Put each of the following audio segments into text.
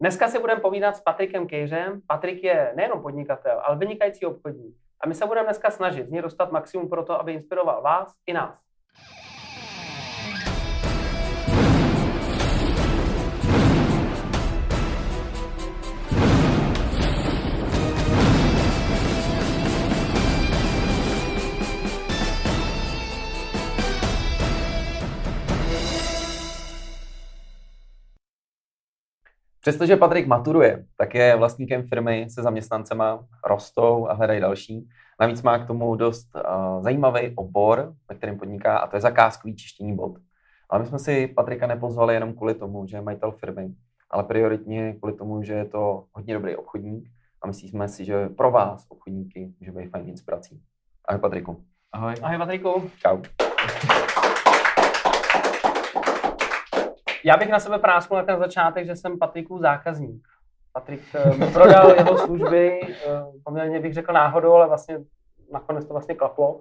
Dneska si budeme povídat s Patrikem Kejřem. Patrik je nejenom podnikatel, ale vynikající obchodník. A my se budeme dneska snažit z něj dostat maximum pro to, aby inspiroval vás i nás. Přestože Patrik maturuje, tak je vlastníkem firmy se zaměstnancema, rostou a hledají další. Navíc má k tomu dost uh, zajímavý obor, ve kterém podniká, a to je zakázkový čištění bod. Ale my jsme si Patrika nepozvali jenom kvůli tomu, že je majitel firmy, ale prioritně kvůli tomu, že je to hodně dobrý obchodník a myslíme si, že pro vás, obchodníky, může být fajn inspirací. Ahoj Patriku. Ahoj. Ahoj Patriku. Čau. Já bych na sebe prásknul na ten začátek, že jsem Patriků zákazník. Patrik eh, mi prodal jeho služby, eh, poměrně bych řekl náhodou, ale vlastně nakonec to vlastně klaplo.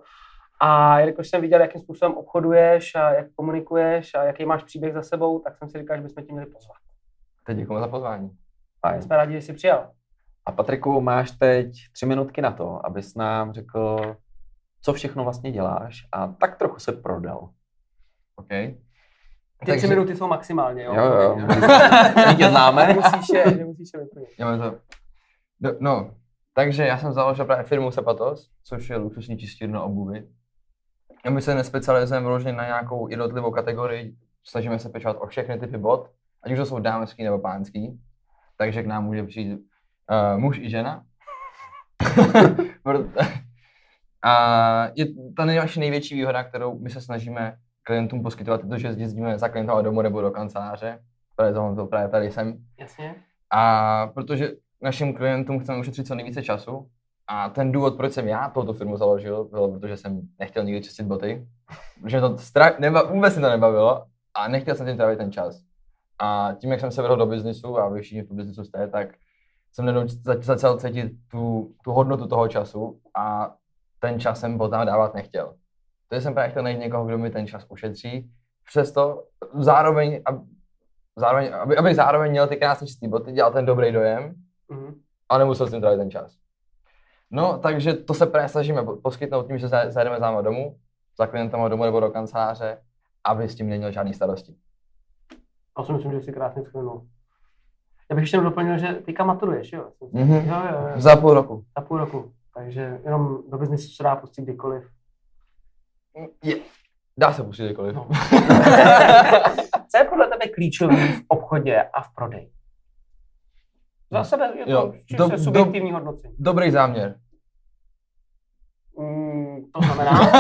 A jelikož jsem viděl, jakým způsobem obchoduješ a jak komunikuješ a jaký máš příběh za sebou, tak jsem si říkal, že bychom tě měli pozvat. Teď děkujeme za pozvání. Fajn. Jsme rádi, že jsi přijal. A Patriku, máš teď tři minutky na to, abys nám řekl, co všechno vlastně děláš a tak trochu se prodal. OK. Ty tři minuty jsou maximálně, jo? Jo, jo. My tě známe. Nemusíš je, nemusíš je vyplnit. Já to... No, no, takže já jsem založil právě firmu Sepatos, což je luxusní čistírna obuvy. A my se nespecializujeme vyloženě na nějakou jednotlivou kategorii, snažíme se pečovat o všechny typy bot, ať už to jsou dámský nebo pánský. Takže k nám může přijít uh, muž i žena. a je ta největší výhoda, kterou my se snažíme klientům poskytovat, je to, že jezdíme za klientama domů nebo do kanceláře. Právě to právě tady jsem. Jasně. A protože našim klientům chceme ušetřit co nejvíce času, a ten důvod, proč jsem já touto firmu založil, bylo, protože jsem nechtěl nikdy čistit boty, protože to stra- neba- vůbec mi to nebavilo a nechtěl jsem tím trávit ten čas. A tím, jak jsem se vrhl do biznisu a vy všichni v biznisu jste, tak jsem najednou začal cítit tu, tu hodnotu toho času a ten čas jsem potom dávat nechtěl. To jsem právě chtěl najít někoho, kdo mi ten čas ušetří. Přesto zároveň, aby, zároveň, aby, aby zároveň měl ty krásné čisté boty, dělal ten dobrý dojem mm-hmm. a nemusel s tím trávit ten čas. No, takže to se právě snažíme poskytnout tím, že zajdeme za domů, za klientama domů nebo do kanceláře, aby s tím neměl žádný starosti. A si myslím, že jsi krásně shrnul. Já bych ještě doplnil, že teďka maturuješ, jo? Mm-hmm. jo, jo, jo? Za půl roku. Za půl roku. Takže jenom do biznisu se dá pustit kdykoliv. Je. Dá se pustit kdykoliv. No. Co je podle tebe klíčový v obchodě a v prodeji? Za sebe je to jo, do, subjektivní do, hodnocení. Dobrý záměr. Mm, to znamená?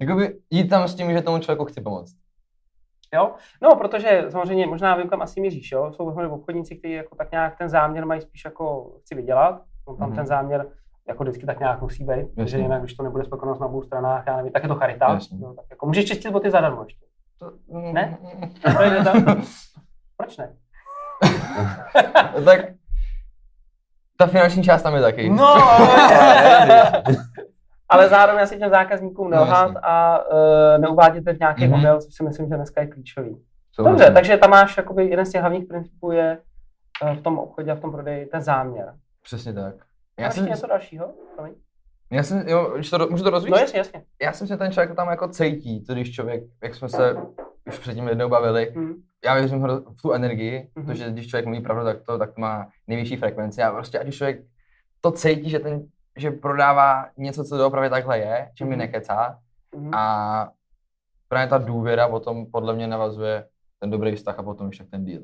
Jakoby jít tam s tím, že tomu člověku chci pomoct. Jo? No, protože samozřejmě možná vím, kam asi míříš, jo? Jsou obchodníci, kteří jako tak nějak ten záměr mají spíš jako chci vydělat, no, tam mm-hmm. ten záměr jako vždycky tak nějak musí být, protože jinak, když to nebude spokojenost na obou stranách, já nevím, tak je to charita. No, tak jako můžeš čistit boty zadarmo ještě. To, ne? Proč ne? tak ta finanční část tam je taky. No, ale zároveň asi těm zákazníkům no, nelhat no, a uh, neuvádět v nějaký mm-hmm. model, což si myslím, že dneska je klíčový. Co Dobře, takže tam máš jakoby jeden z těch hlavních principů je uh, v tom obchodě a v tom prodeji ten záměr. Přesně tak. Já jsem... něco dalšího? Promiň. Já jsem, jo, to, můžu to rozvíjet? No jasně, jasně. Já jsem si ten člověk tam jako cítí, to když člověk, jak jsme se už předtím jednou bavili, mm. já věřím v tu energii, mm. protože když člověk mluví pravdu, tak to, tak to má nejvyšší frekvenci a prostě ať už člověk to cítí, že ten, že prodává něco, co doopravdy takhle je, že mi mm. nekecá mm. a právě ta důvěra potom podle mě navazuje ten dobrý vztah a potom ještě ten deal.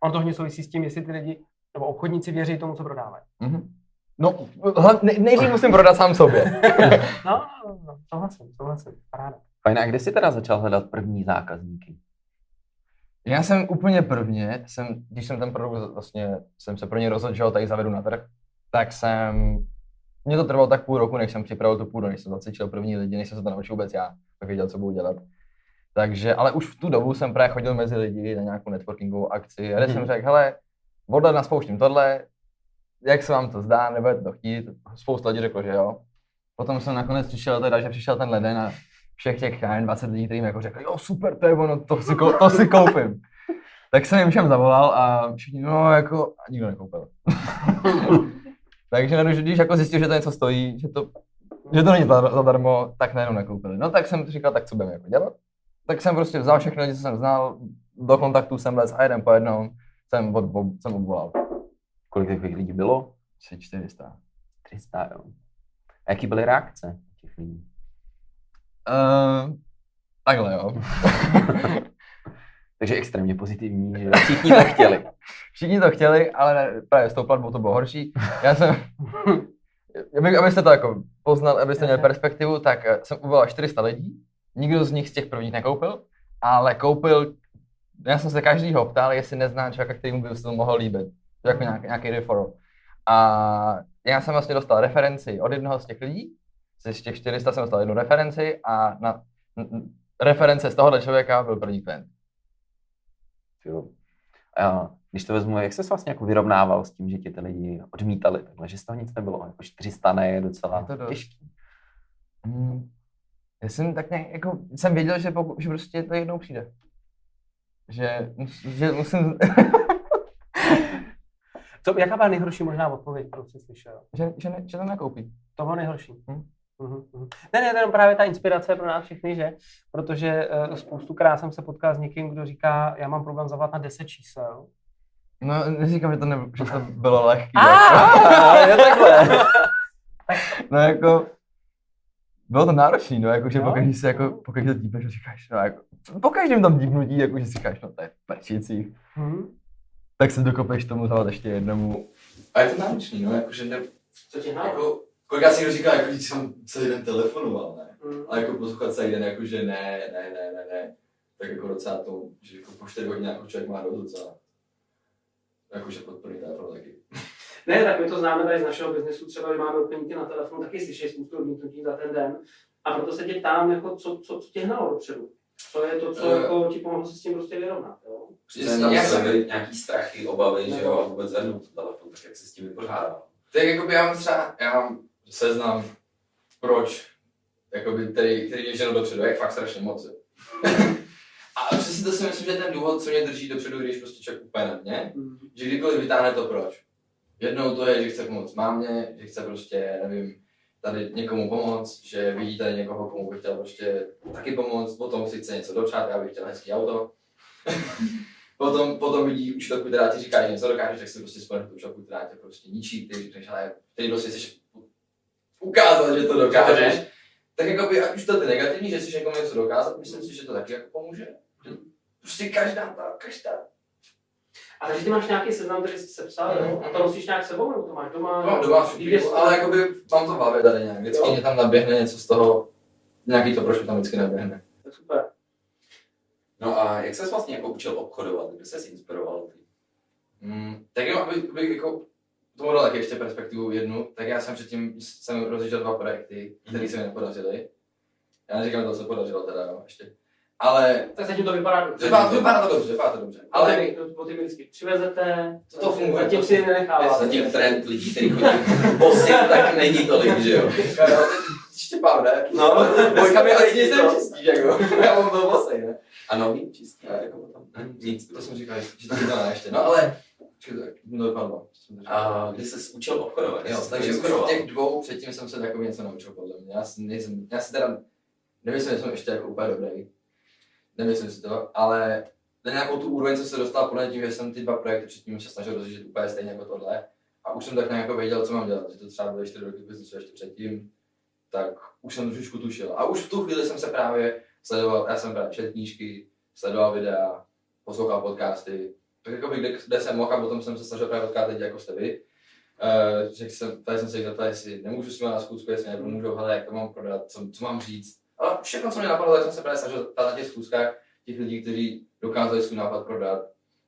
On to hodně souvisí s tím, jestli ty lidi nebo obchodníci věří tomu, co prodávají. Mm-hmm. No, ne, nejdřív musím prodat sám sobě. no, no, no, souhlasím, souhlasím, paráda. Fajn, a kdy jsi teda začal hledat první zákazníky? Já jsem úplně prvně, jsem, když jsem ten produkt vlastně, jsem se pro ně rozhodl, že ho tady zavedu na trh, tak jsem, mě to trvalo tak půl roku, než jsem připravil tu půdu, než jsem zacvičil první lidi, než jsem se to naučil vůbec já, tak věděl, co budu dělat. Takže, ale už v tu dobu jsem právě chodil mezi lidi na nějakou networkingovou akci a kde hmm. jsem řekl, hele, odle naspouštím tohle, jak se vám to zdá, nebudete to chtít. Spousta lidí řeklo, že jo. Potom jsem nakonec přišel teda, že přišel ten leden a všech těch 20 lidí, kterým jako řekli, jo super, to je ono, to si, to si koupím. tak jsem jim všem zavolal a všichni, no jako, a nikdo nekoupil. Takže když jako zjistil, že to něco stojí, že to, že to není za- zadarmo, tak najednou nekoupili. No tak jsem říkal, tak co budeme jako dělat? Tak jsem prostě vzal všechny lidi, co jsem znal, do kontaktu jsem les a jeden po jednom jsem, od, jsem obvolal. Kolik takových lidí bylo? Asi 400. 300, jo. A jaký byly reakce těch lidí? Uh, takhle jo. Takže extrémně pozitivní, že všichni to chtěli. Všichni to chtěli, ale ne, právě s tou platbou to bylo horší. Já jsem, aby, abyste to jako poznal, abyste měli perspektivu, tak eh, jsem uvolal 400 lidí, nikdo z nich z těch prvních nekoupil, ale koupil, já jsem se každýho ptal, jestli nezná člověka, který mu by se to mohl líbit, jako nějaký, nějaký referral. A já jsem vlastně dostal referenci od jednoho z těch lidí, z těch 400 jsem dostal jednu referenci a na, reference z tohohle člověka byl první klient. Jo. A když to vezmu, jak se vlastně jako vyrovnával s tím, že tě ty lidi odmítali, takhle, že z toho nic nebylo, jako 400 ne je docela Je to dost. těžký. Hmm. Já jsem tak nějak, jako, jsem věděl, že, poku, že prostě to jednou přijde. Že, že musím, Co, jaká byla nejhorší možná odpověď, kterou jsi slyšel? že, že, ne, že to nekoupí. To bylo nejhorší. Hm. Mhm, mhm. Ne, ne, to je právě ta inspirace pro nás všechny, že? Protože uh, spoustukrát jsem se potkal s někým, kdo říká, já mám problém zavolat na 10 čísel. No, neříkám, že to, ne, že to bylo lehký. Ah, je takhle. No jako, bylo to náročný, no, jako, že No. pokud si jako, pokud to dípneš, říkáš, no, jako, po každém tom dípnutí, jako, že si říkáš, no, to je prčící, Hm? tak se dokopeš tomu zavolat ještě jednomu. A je to náročný, no, jakože ne, Co tě jako, kolikrát si někdo říká, jako, že jsem celý den telefonoval, ne? Hm. A jako poslouchat celý den, jako, že ne, ne, ne, ne, ne, tak jako docela to, že jako po 4 hodiny jako člověk má dost docela. Jakože podporný telefon taky. Ne, tak my to známe tady z našeho biznesu, třeba, že máme úplníky na telefonu, taky slyšíš spoustu odmítnutí za ten den. A proto se tě ptám, jako, co, co, co tě hnalo dopředu? Co je to, co Eh. jako, ti pomohlo se s tím prostě vyrovnat? Jo? Přesně, tam Já se jsem- byly nějaký strachy, obavy, že jo, a vůbec zvednout telefon, tak jak se s tím vypořádal. Tak jakoby já mám třeba, já mám seznam, proč, jakoby, který, který mě ženou dopředu, jak fakt strašně moc. A přesně to si myslím, že ten důvod, co mě drží dopředu, když prostě člověk úplně na mě, Hm. že kdykoliv vytáhne to proč. Jednou to je, že chce pomoct mámě, že chce prostě, nevím, tady někomu pomoct, že vidí tady někoho, komu by chtěl prostě taky pomoct, potom si chce něco dopřát, já bych chtěl hezký auto. potom, potom vidí učitelku, která ti říká, že něco dokážeš, tak si prostě spoješ tu učitelku, která tě prostě ničí, ty řekneš, ale ty prostě chceš ukázat, že to dokážeš. Tak jako by, ať už to je negativní, že chceš někomu něco dokázat, myslím si, že to taky jako pomůže. Že Prostě každá ta, každá A takže ty máš nějaký seznam, který jsi sepsal, jo? A to nosíš nějak sebou, nebo to máš doma? Mám doma Někde všechny, jsi- ale jakoby mám to hlavě tady nějak. Vždycky Jo. mě tam naběhne něco z toho, nějaký to proč tam vždycky naběhne. Tak super. No a jak ses vlastně jako učil obchodovat, kde ses inspiroval? ty? Mm, tak jenom, aby, aby jako tomu dal taky ještě perspektivu jednu, tak já jsem předtím jsem rozjížděl dva projekty, které se mi nepodařily. Já neříkám to, co podařilo teda, jo, ještě. Ale Tak zatím to vypadá dobře. vypadá, vypadá to dobře, vypadá to dobře. Ale vy, to ty vždycky přivezete, To to funguje, zatím to si nenecháváte. Zatím trend lidí, kteří chodí bosy, tak není tolik, že jo? Štěpám, ne? No, dneska mi nic to. nečistí, jako. Já mám byl bosej, ne? A nový čistý, Ne. jako potom. Ne, Nic. To jsem říkal, že to dělá ještě. No ale, to dopadlo. jsem to. A kdy ses učil obchodovat? Jo, Jsi takže už v těch dvou předtím jsem se takový něco naučil, podle mě. Já si, nejsem, já si teda, nemyslím, že jsem ještě jako úplně dobrý. Nemyslím si to, ale na nějakou tu úroveň jsem se dostal podle tím, že jsem ty dva projekty předtím se snažil rozjíždět úplně stejně jako tohle. A už jsem tak nějak jako věděl, co mám dělat, že to třeba byly 4 roky biznesu ještě předtím, tak už jsem trošičku tušil. A už v tu chvíli jsem se právě sledoval, já jsem právě četl knížky, sledoval videa, poslouchal podcasty, tak jako kde, kde jsem mohl a potom jsem se snažil právě potkat jako jste vy. Uh, řekl jsem, tady jsem se zeptal, jestli nemůžu s na schůzku, jestli mi nepomůžou, hele, jak to mám prodat, co, co mám říct. Ale všechno, co mě napadlo, tak jsem se právě snažil ptát na těch schůzkách těch lidí, kteří dokázali svůj nápad prodat,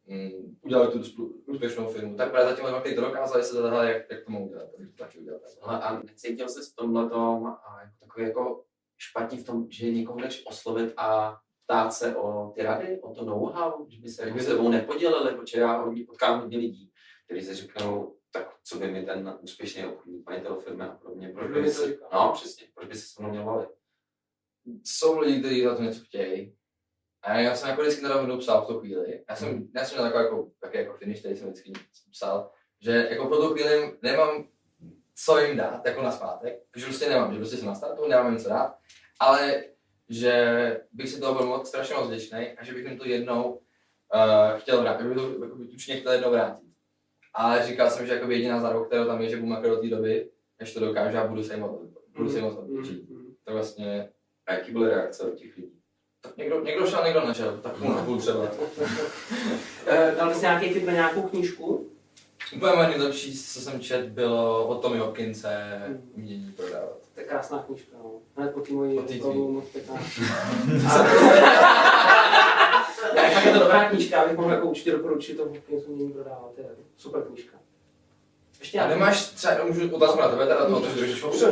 um, udělali tu úspěšnou firmu. Tak právě zatím lidmi, kteří to dokázali, se zahledali, jak, jak to mám udělat, tak to taky udělal. Ale a necítil jsi v tomhle tom a jako takový jako špatně v tom, že někoho jdeš oslovit a ptát se o ty rady, o to know-how, že by se jako s tebou nepodělili, protože já hodně potkám hodně lidí, kteří si řeknou, tak co by mi ten úspěšný obchodník, majitel firmy a podobně, proč by to se, no přesně, proč by se s mnou měl bavit. Jsou lidi, kteří za to něco chtějí A já jsem jako vždycky teda rovnou psal v tu chvíli. Já jsem, já jsem měl takový jako, taky jako finish, který jsem vždycky psal, že jako pro tu chvíli nemám co jim dát, jako na zpátek, že prostě nemám, že prostě jsem na startu, nemám jim co dát, ale že bych si toho byl moc strašně moc vděčný a že bych jim to jednou uh, chtěl vrátit, že bych to jako určitě chtěl jednou vrátit. Ale říkal jsem, že jako jediná záruka, kterou tam je, že budu makat do té doby, než to dokážu a budu se jim moc, budu se jim moc odpůjčit. To vlastně, A jaký byly reakce od těch lidí? tak někdo, někdo šel, někdo nešel, tak půl na půl třeba. Eh, Dal bys nějaký tip na nějakou knížku? Úplně nejlepší, co jsem čet, bylo od Tommy Hopkinse umění prodávat. To je krásná knížka, no. Hned po té mojí tvý. moc pěkná. Ne, fakt je to dobrá knížka, abych mohl jako určitě doporučit to Hopkinsu umění prodávat. To je super knížka. Ještě A nemáš třeba, můžu otázku na tebe, teda to otevřu trošičku.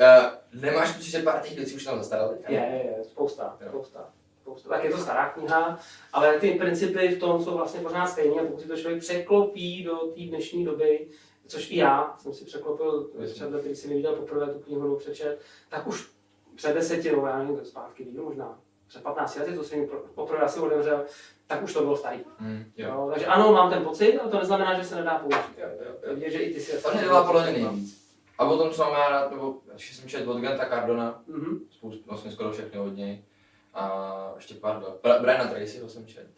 Eh, Nemáš pocit, že pár těch věcí už tam zastarali? Je, je, je, spousta, spousta. spousta. Tak je to stará kniha, ale ty principy v tom jsou vlastně pořád stejné a pokud si to člověk překlopí do té dnešní doby, což i já jsem si překlopil lety, když jsem viděl poprvé tu knihu nebo přečet, tak už před deseti, nebo já nevím, to zpátky, díl možná, před 15 lety, to jsem poprvé asi otevřel, tak už to bylo starý. Hmm, jo. Jo, takže ano, mám ten pocit, ale to neznamená, že se nedá použít. Jo, jo, jo. Vidět, že i ty si To mě dělá podle mě nejvíc. A potom, co mám já rád, nebo ještě jsem četl od Genta Cardona, Mhm. spoustu, vlastně skoro všechny od něj. A ještě pár. Bra- Briana Tracyho jsem četl.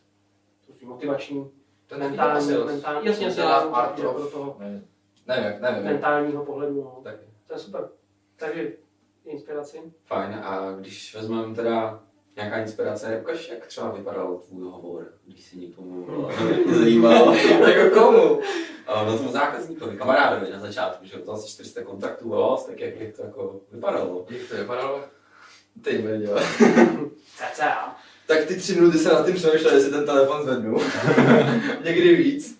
To motivační, Ten mentální, mentální, jasně, jasně, Dělá Art do of- toho Nevím, nevím, jak- nevím. jak- mentálního pohledu. No. Taky. To je super. Takže inspiraci. Fajn, a když vezmeme teda nějaká inspirace, ukaž, jak třeba vypadal tvůj hovor, když si někomu volal, to mě zajímalo, jako komu? A no tomu zákazníkovi, kamarádovi na začátku, že to asi 400 kontaktů volal, tak jak, jak to jako vypadalo? Jak to vypadalo? Ty brďo. CCA. Tak ty tři minuty se nad tím přemýšlel, jestli ten telefon zvednu. Někdy víc.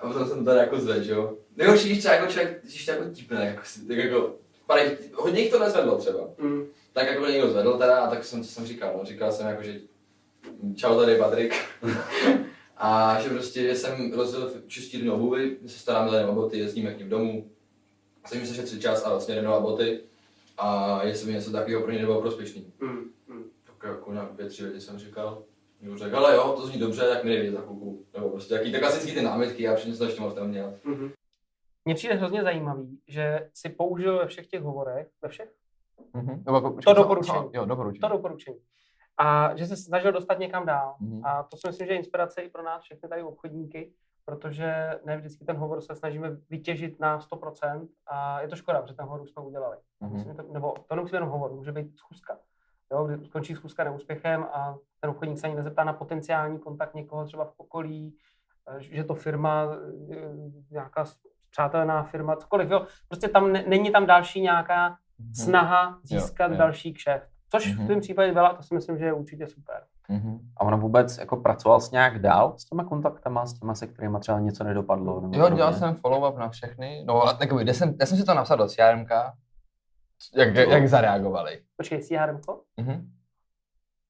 A potom jsem to tady jako zvedl, že jo. Nejhorší, když třeba jako člověk, když to jako tipne, jako si, tak jako, padej, hodně jich to nezvedlo třeba. Mm. Tak jako někdo zvedl teda, a tak jsem, co jsem říkal, no, říkal jsem jako, že čau tady Patrik. a že prostě že jsem rozdělil čistírnu obuvy, že se starám tady o boty, jezdíme k ním domů. Snažím se šetřit čas a vlastně renovat boty. A jestli by něco takového pro ně nebylo prospěšný. Mm. Mm. Tak jako nějak dvě, tři věty jsem říkal. Někdo řekl, ale jo, to zní dobře, tak mi nejde za chvilku. Nebo prostě jaký ty klasický ty námitky, já přijdu to ještě moc neměl. Mhm. Mně přijde hrozně zajímavý, že si použil ve všech těch hovorech, ve všech, Mhm. Nebo To doporučení. Jo, doporučení. to doporučení. A že se snažil dostat někam dál. Mhm. A to si myslím, že je inspirace i pro nás všechny tady obchodníky, protože ne vždycky ten hovor se snažíme vytěžit na 100% a je to škoda, protože ten hovor už jsme udělali. Mhm. Myslím, to, nebo to nemusí být jenom hovor, může být schůzka. Jo, kdy skončí schůzka neúspěchem a ten obchodník se ani nezeptá na potenciální kontakt někoho třeba v okolí, že to firma, eh, nějaká přátelená firma, cokoliv. Jo. Prostě tam ne, není tam další nějaká. Snaha získat jo. další kšeft. Což v Mhm. tom případě byla, to si myslím, že je určitě super. Mhm. A ono vůbec jako pracoval s nějak dál s těma kontaktama, s těma, se kterými třeba něco nedopadlo? Nebo Jo, podobně? dělal jsem follow-up na všechny. No, a jako, kde jsem, já jsem si to napsal do CRM, jak, jak zareagovali. Počkej, CRM? Mhm.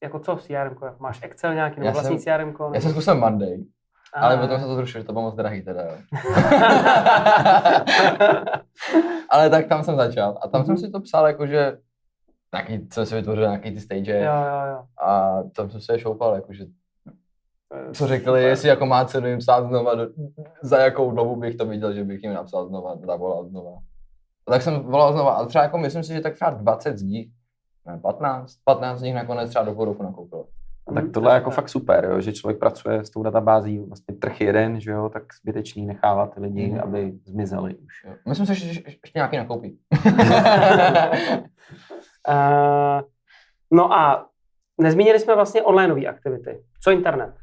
Jako co CRM? Jako máš Excel nějaký nebo Já vlastní CRM? Já jsem zkusil Monday, ale potom se to zrušilo, že to bylo moc drahý teda. jo. ale tak tam jsem začal a tam jsem Mhm. si to psal jakože nějaký, co si vytvořil, nějaký ty stage Jo, jo, jo. a tam jsem se je šoupal, jakože je co řekli, super. jestli jako má cenu jim psát znova, do, za jakou dobu bych to viděl, že bych jim napsal znova, zavolal znova. A tak jsem volal znova, ale třeba jako myslím si, že tak třeba 20 z nich, ne 15, 15 z nich nakonec třeba do půl roku nakoupilo. Tak Mhm, tohle je jako fakt super, jo, že člověk pracuje s tou databází, vlastně trh jeden, že jo, tak zbytečný nechává ty lidi, Mhm. aby zmizeli už. Jo. Myslím si, že ještě nějaký nakoupí. Eh, no a nezmínili jsme vlastně onlineové aktivity. Co internet?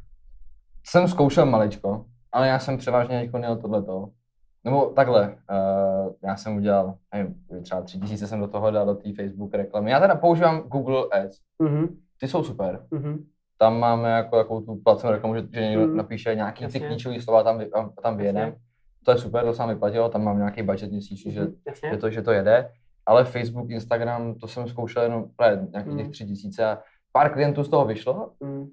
jsem zkoušel maličko, ale já jsem převážně jako měl tohleto. Nebo takhle, uh, já jsem udělal, nevím, třeba tři tisíce jsem do toho dal do té Facebook reklamy. Já teda používám Google Ads, Mhm, ty jsou super. mhm. Tam máme jako takovou tu placenou reklamu, že, že někdo Mm. napíše nějaký ty Jasně. klíčové slova tam, tam vyjedeme. Jasně. To je super, to se mi vyplatilo, tam mám nějaký budget měsíční, že, Mhm, Jasně. že, to, že to jede. Ale Facebook, Instagram, to jsem zkoušel jenom právě nějakých těch Mm. tři tisíce. a Pár klientů z toho vyšlo, Mm,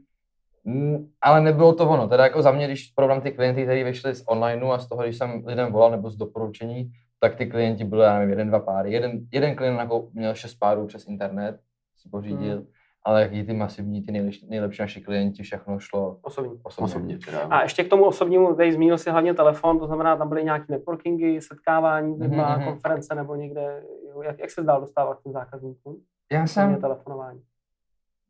Mm, ale nebylo to ono. Teda jako za mě, když porovnám ty klienty, kteří vyšli z onlineu a z toho, když jsem lidem volal nebo z doporučení, tak ty klienti byly, já nevím, jeden, dva páry. Jeden, jeden klient jako měl šest párů přes internet, si pořídil, Mm. Ale jaký ty masivní, ty nejlepší, nejlepší naši klienti, všechno šlo Osobní. osobně. Osobně teda. A ještě k tomu osobnímu, tady zmínil si hlavně telefon, to znamená, tam byly nějaké networkingy, setkávání Mhm, mhm. konference nebo někde. jo, Jak, jak se dál dostávat k těm zákazníkům? Já jsem, telefonování.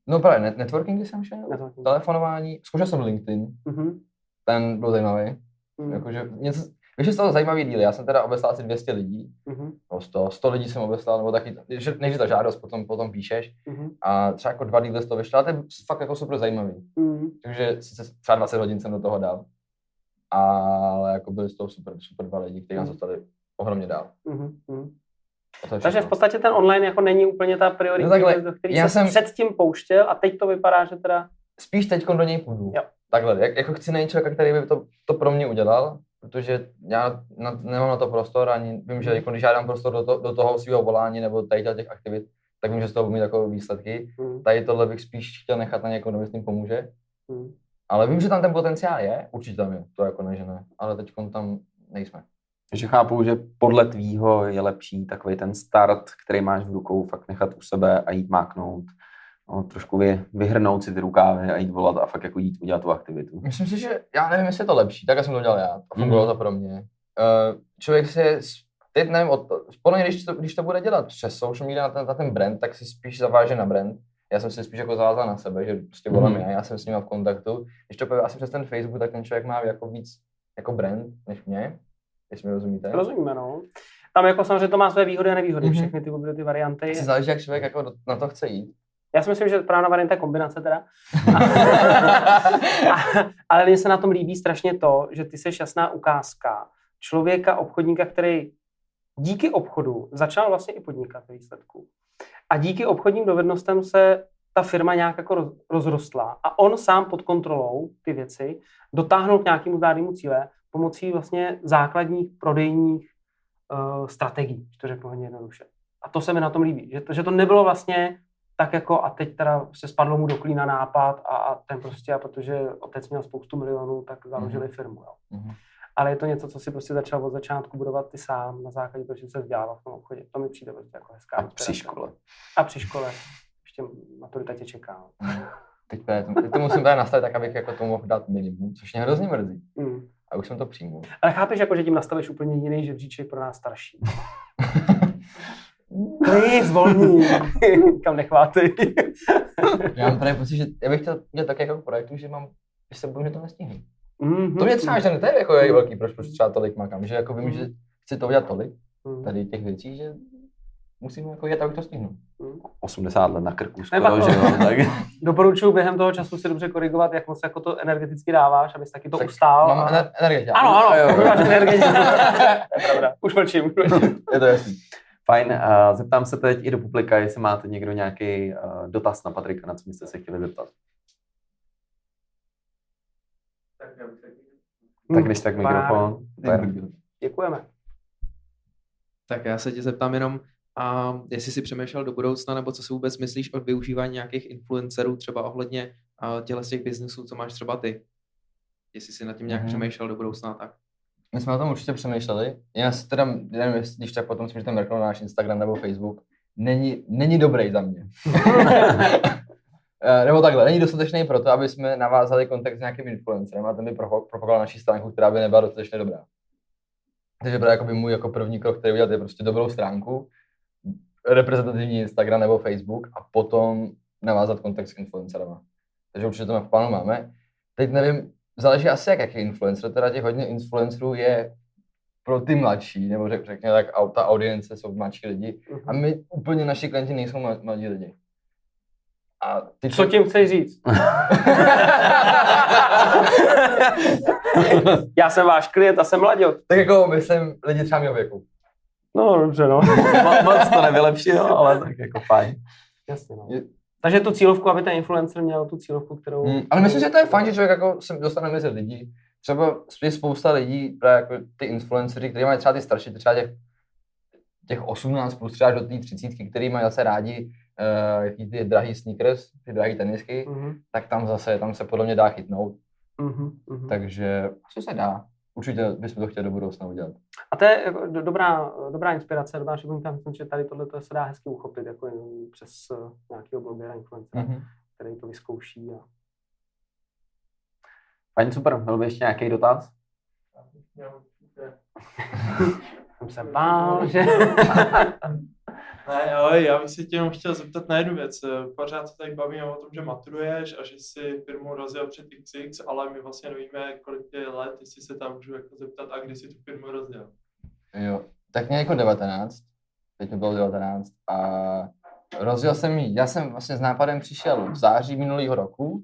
no právě net, networkingy jsem šel, Networking. telefonování, zkoušel jsem LinkedIn, Mhm. ten byl zajímavý. Mhm. Jakože něco, Víš, z toho zajímavý díl, já jsem teda obeslal asi 200 lidí, Mhm. no 100, 100 lidí jsem obeslal, nebo taky, že- než ta žádost, potom, potom píšeš Mhm. a třeba jako dva díly z toho vyšlo, ale to je fakt jako super zajímavý. Mhm. Takže sice třeba 20 hodin jsem do toho dal, ale jako byli z toho super, super dva lidi, kteří nás Mhm. dostali ohromně dál. Mhm. Mhm. To je Takže v podstatě ten online jako není úplně ta priorita, No takhle, do který já se jsem- předtím pouštěl a teď to vypadá, že teda... Spíš teď do něj půjdu. Jo. Takhle, jak, jako chci najít člověka, který by to, to pro mě udělal, protože já na, nemám na to prostor, ani vím, že jako, když já dám prostor do, to, do toho svého volání nebo tady těch aktivit, tak vím, že z toho budu mít takové výsledky. Mhm. Tady tohle bych spíš chtěl nechat na někoho, kdo mi s tím pomůže. Mhm. Ale vím, že tam ten potenciál je, určitě tam je, to jako ne, že ne, ale teď tam nejsme. Takže chápu, že podle tvýho je lepší takový ten start, který máš v rukou, fakt nechat u sebe a jít máknout, no, trošku vy, vyhrnout si ty rukávy a jít volat a fakt jako jít udělat tu aktivitu. Myslím si, že já nevím, jestli je to lepší, tak jsem to dělal já. A fungovalo Mhm. to pro mě. Uh, člověk si, teď nevím, od, podle mě, když to, když to bude dělat přes social media na ten, na ten brand, tak si spíš zaváže na brand. Já jsem si spíš jako zavázal na sebe, že prostě volám Mhm. já, já jsem s ním v kontaktu. Když to půjde asi přes ten Facebook, tak ten člověk má jako víc jako brand než mě, jestli mi rozumíte. Rozumíme, no. Tam jako samozřejmě to má své výhody a nevýhody, Mhm. všechny ty, ty varianty. Asi záleží, jak člověk jako do- na to chce jít. Já si myslím, že právě varianta je kombinace teda. Ale mně se na tom líbí strašně to, že ty jsi jasná ukázka člověka, obchodníka, který díky obchodu začal vlastně i podnikat ve výsledku. A díky obchodním dovednostem se ta firma nějak jako roz- rozrostla a on sám pod kontrolou ty věci dotáhnul k nějakému zdárnému cíle pomocí vlastně základních prodejních uh, strategií, to řeknu hodně jednoduše. A to se mi na tom líbí, že to, že to nebylo vlastně tak jako a teď teda se spadlo mu do klína nápad a, a ten prostě, a protože otec měl spoustu milionů, tak založili Mhm. firmu. Jo. Mhm. Ale je to něco, co si prostě začal od začátku budovat ty sám na základě toho, že se vzdělával v tom obchodě. To mi přijde prostě jako hezká A při škole. A při škole. Ještě maturita tě čeká. Teď, to, teď to musím právě nastavit tak, abych jako tomu mohl dát minimum, což mě hrozně mrzí. Mm. A už jsem to přijmul. Ale chápeš, jako, že tím nastavíš úplně jiný žebříček pro nás starší. Please, volný. Kam nechvátej. Já mám právě pocit, že já bych chtěl dělat tak jako projektu, že mám, že se bojím, že to nestihnu. Mhm. To mě třeba, že to je jako je velký, proč, proč třeba tolik makám, že jako vím, že chci to udělat tolik, Mhm. tady těch věcí, že musím jako jet, abych to stihnul. 80 let na krku skoro, že jo, tak Doporučuji během toho času si dobře korigovat, jak moc jako to energeticky dáváš, abys taky to Tak ustál. Mám ener- energii. Ano, ano, Jo, jo. máš už mlčím. Je to jasný. Fajn, a zeptám se teď i do publika, jestli máte někdo nějaký uh, dotaz na Patrika, na co byste se chtěli zeptat. Tak když tak mikrofon. Děkujeme. Tak já se tě zeptám jenom, a jestli si přemýšlel do budoucna, nebo co si vůbec myslíš o využívání nějakých influencerů, třeba ohledně a, těchto z těch biznesů, co máš třeba ty. Jestli si nad tím nějak Mhm. přemýšlel do budoucna, tak. My jsme o tom určitě přemýšleli. Já si teda, nevím, jestli- když tak potom si můžete mrknout na náš Instagram nebo Facebook, není, není dobrý za mě. Eh, nebo takhle, není dostatečný pro to, aby jsme navázali kontakt s nějakým influencerem a ten by propagoval naši stránku, která by nebyla dostatečně dobrá. Takže právě jakoby můj jako první krok, který udělat, je prostě dobrou stránku, reprezentativní Instagram nebo Facebook a potom navázat kontakt s influencerama. Takže určitě to v plánu máme. Teď nevím, záleží asi jak, jaký influencer, teda těch hodně influencerů je pro ty mladší, nebo řek, řekněme tak, ta audience jsou mladší lidi. A my úplně naši klienti nejsou mla- mladí lidi. A ty Co tím chceš říct? Já jsem váš klient a jsem mladěk. Tak jako myslím lidi třeba mého věku. No, dobře, no. Mo- Moc to nevylepšilo, ale tak jako fajn. Jasně, no. Je- Takže tu cílovku, aby ten influencer měl tu cílovku, kterou... Hmm, ale myslím, že to je fajn, že člověk jako se dostane mezi lidi. Třeba je spousta lidí, právě jako ty influencery, kteří mají třeba ty starší, třeba těch, těch 18 plus třeba až do té 30, který mají zase rádi uh, jaký ty drahý sneakers, ty drahý tenisky, Mhm, tak tam zase, tam se podle mě dá chytnout. mhm, mhm. Takže asi se dá. Určitě bychom to chtěli do budoucna udělat. A to je jako do- dobrá, dobrá inspirace, dobrá připomínka, myslím, že tady tohle se dá hezky uchopit jako přes eh, nějakého blogera, influencera, Mhm. který to vyzkouší. A... Fajn, super. Byl by ještě nějaký dotaz? Jsem se bál, že... Ne, ale já bych se tě jenom chtěl zeptat na jednu věc. Eh, Pořád se tady bavíme o tom, že maturuješ a že jsi firmu rozjel před XX, ale my vlastně nevíme, kolik je let, jestli se tam můžu jako zeptat a kdy jsi tu firmu rozjel. Jo, tak mě jako 19, teď mi bylo 19 a rozjel jsem ji, já jsem vlastně s nápadem přišel v září minulého roku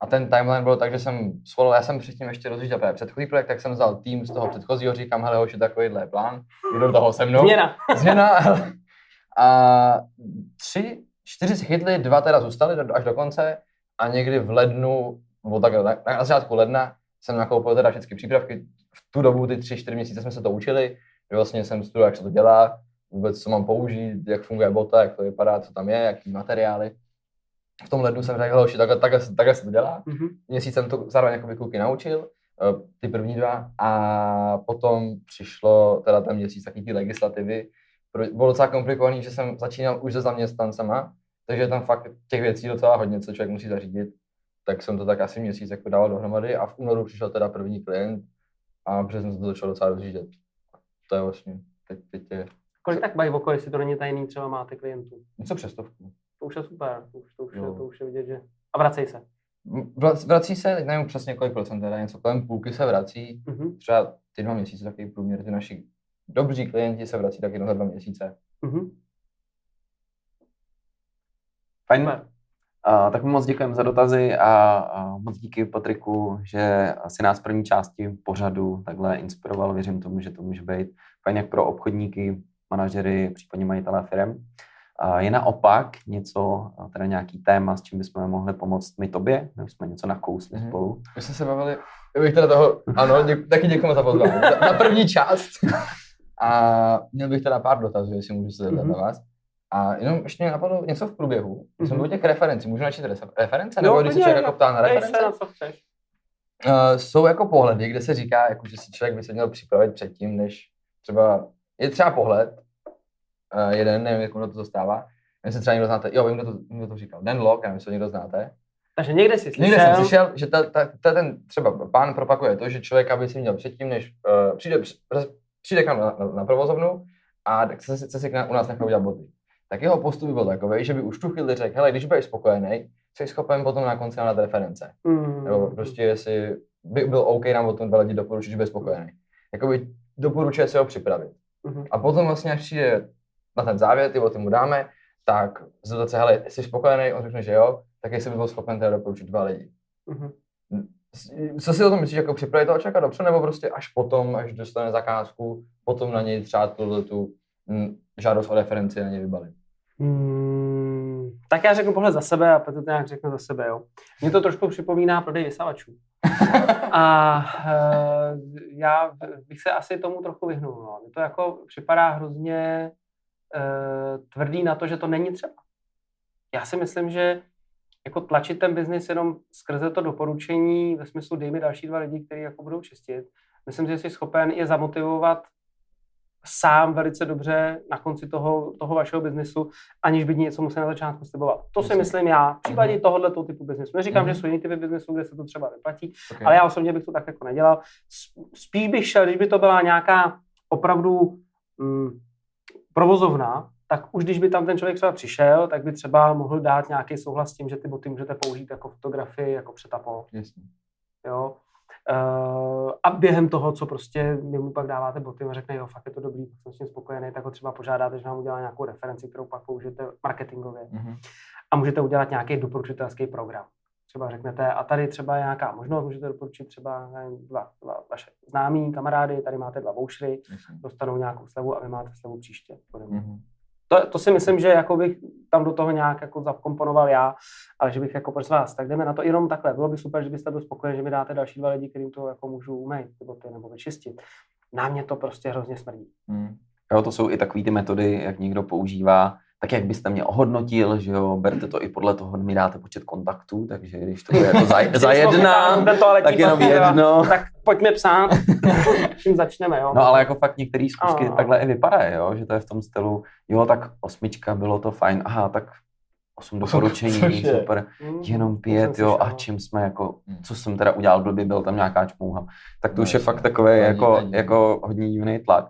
a ten timeline byl tak, že jsem svolal, já jsem předtím ještě rozjížděl právě předchozí projekt, tak jsem vzal tým z toho předchozího, říkám, hele takovýhle je plán, jdu do toho se mnou. Změna. Změna. ale- A tři, čtyři si chytli, dva teda zůstali do- až do konce a někdy v lednu, nebo tak na, na začátku ledna jsem nakoupil teda všechny přípravky. V tu dobu, ty tři, čtyři měsíce jsme se to učili, že vlastně jsem studoval, jak se to dělá, vůbec co mám použít, jak funguje bota, jak to vypadá, co tam je, jaký materiály. V tom lednu jsem řekl, hoši, takhle, takhle, se- takhle se to dělá. Mhm. Měsíc jsem to zároveň jako kluky naučil, eh, ty první dva, a potom přišlo teda ten měsíc taky ty legislativy. Bylo docela komplikovaný, že jsem začínal už se zaměstnancema, takže tam fakt těch věcí docela hodně, co člověk musí zařídit. Tak jsem to tak asi měsíc jako dával dohromady a v únoru přišel teda první klient a v březnu se to začalo docela rozjíždět. To je vlastně, teď, teď je Kolik tak mají oko, jestli to není tajný, třeba máte klientů? něco přes stovku. To už je super, to už, to už, je, to už je vidět, že... A vracej se. Vra- Vrací se, teď nevím přesně kolik procent, teda něco kolem půlky se vrací, Mhm. třeba ty dva měsíce, takový průměr, ty naši dobří klienti se vrací tak jednou za dva měsíce. Mhm. Fajn. A, tak moc děkujeme za dotazy a, a moc díky Patriku, že si nás v první části pořadu takhle inspiroval. Věřím tomu, že to může být fajn jak pro obchodníky, manažery, případně majitele firm. A je naopak něco, teda nějaký téma, s čím bychom mohli pomoct my tobě, my jsme něco nakousli Mhm. spolu. My jsme se bavili, já bych teda toho, ano, děk, taky děkujeme za pozvání, za, na první část. A měl bych teda pár dotazů, jestli můžu se zeptat Mhm. na vás. A jenom ještě mě napadlo něco v průběhu. Mhm. byli u těch referencí, můžu načít reference? Nebo když se člověk jako ptá na reference? se na co chceš. Uh, jsou jako pohledy, kde se říká, jako, že si člověk by se měl připravit předtím, než třeba, je třeba pohled, uh, jeden, nevím, jak kdo to dostává, nevím, se třeba někdo znáte, jo, vím, kdo to, kdo to říkal, Dan Lok, já nevím, jestli to někdo znáte. Takže někde jsi Někde jsem slyšel, slyšel, že ta, ta, ta, ten třeba pán propakuje to, že člověk, aby si měl předtím, než uh, přijde, při- přijde k nám na, na, na provozovnu a chce, chce si k nám, u nás nechat udělat boty. Tak jeho postup by byl takový, že by už tu chvíli řekl, hele, když budeš spokojený, jsi schopen potom na konci dát reference. Mm. Nebo prostě jestli by byl OK nám o tom dva lidi doporučit, že bude spokojený. Jakoby doporučuje si ho připravit. Mhm. A potom vlastně, až přijde na ten závěr, ty o mu dáme, tak zeptat se, hele, jsi spokojený, on řekne, že jo, tak jestli by byl schopen teda doporučit dva lidi. Mhm. Co si o tom myslíš, jako připravit toho člověka dobře, nebo prostě až potom, až dostane zakázku, potom na něj třeba tuhle tu mm, žádost o referenci na něj vybalit? Mm, tak já řeknu pohled za sebe a Petr to nějak řekne za sebe, jo. Mně to trošku připomíná prodej vysavačů. A uh, já bych se asi tomu trochu vyhnul. No. Mně to jako připadá hrozně uh, tvrdý na to, že to není třeba. Já si myslím, že jako tlačit ten biznis jenom skrze to doporučení ve smyslu dej mi další dva lidi, kteří jako budou čistit. Myslím, že jsi schopen je zamotivovat sám velice dobře na konci toho, toho vašeho biznesu, aniž by něco musel na začátku slibovat. To si Jasně. myslím já. V případě tohoto typu biznesu. Neříkám, Mhm. že jsou jiný typy biznesu, kde se to třeba vyplatí, Okay. ale já osobně bych to tak jako nedělal. Spíš bych šel, když by to byla nějaká opravdu mm, provozovna, tak už když by tam ten člověk třeba přišel, tak by třeba mohl dát nějaký souhlas s tím, že ty boty můžete použít jako fotografii, jako přetapo. Jasně. Jo? Uh, a během toho, co prostě vy mu pak dáváte boty a řekne, jo, fakt je to dobrý, jsem s tím spokojený, tak ho třeba požádáte, že vám udělá nějakou referenci, kterou pak použijete marketingově. Mhm. A můžete udělat nějaký doporučitelský program. Třeba řeknete, a tady třeba je nějaká možnost, můžete doporučit třeba nevím, dva, dva vaše známí, kamarády, tady máte dva vouchery, dostanou nějakou slevu a vy máte slevu příště. Podobně. To, to, si myslím, že jako bych tam do toho nějak jako zakomponoval já, ale že bych jako prosím vás, tak jdeme na to jenom takhle. Bylo by super, že byste byl spokojen, že mi dáte další dva lidi, kterým to jako můžu umýt nebo, ty, nebo vyčistit. Na mě to prostě hrozně smrdí. Mhm. Jo, to jsou i takové ty metody, jak někdo používá tak jak byste mě ohodnotil, že jo, berte to i podle toho, mi dáte počet kontaktů, takže když to bude jako za, za jedna, tak jenom jedno. Tak pojďme psát. Čím začneme, jo? No ale jako fakt některé zkusky Ano. takhle i vypadají, jo? že to je v tom stylu, jo, tak osmička, bylo to fajn, aha, tak osm doporučení, super, Hmm, jenom pět, jo, a čím jsme jako, Hmm. co jsem teda udělal blbý, byl tam nějaká čmouha. Tak to No už je jasně, fakt takový jako, jako hodně divný tlak.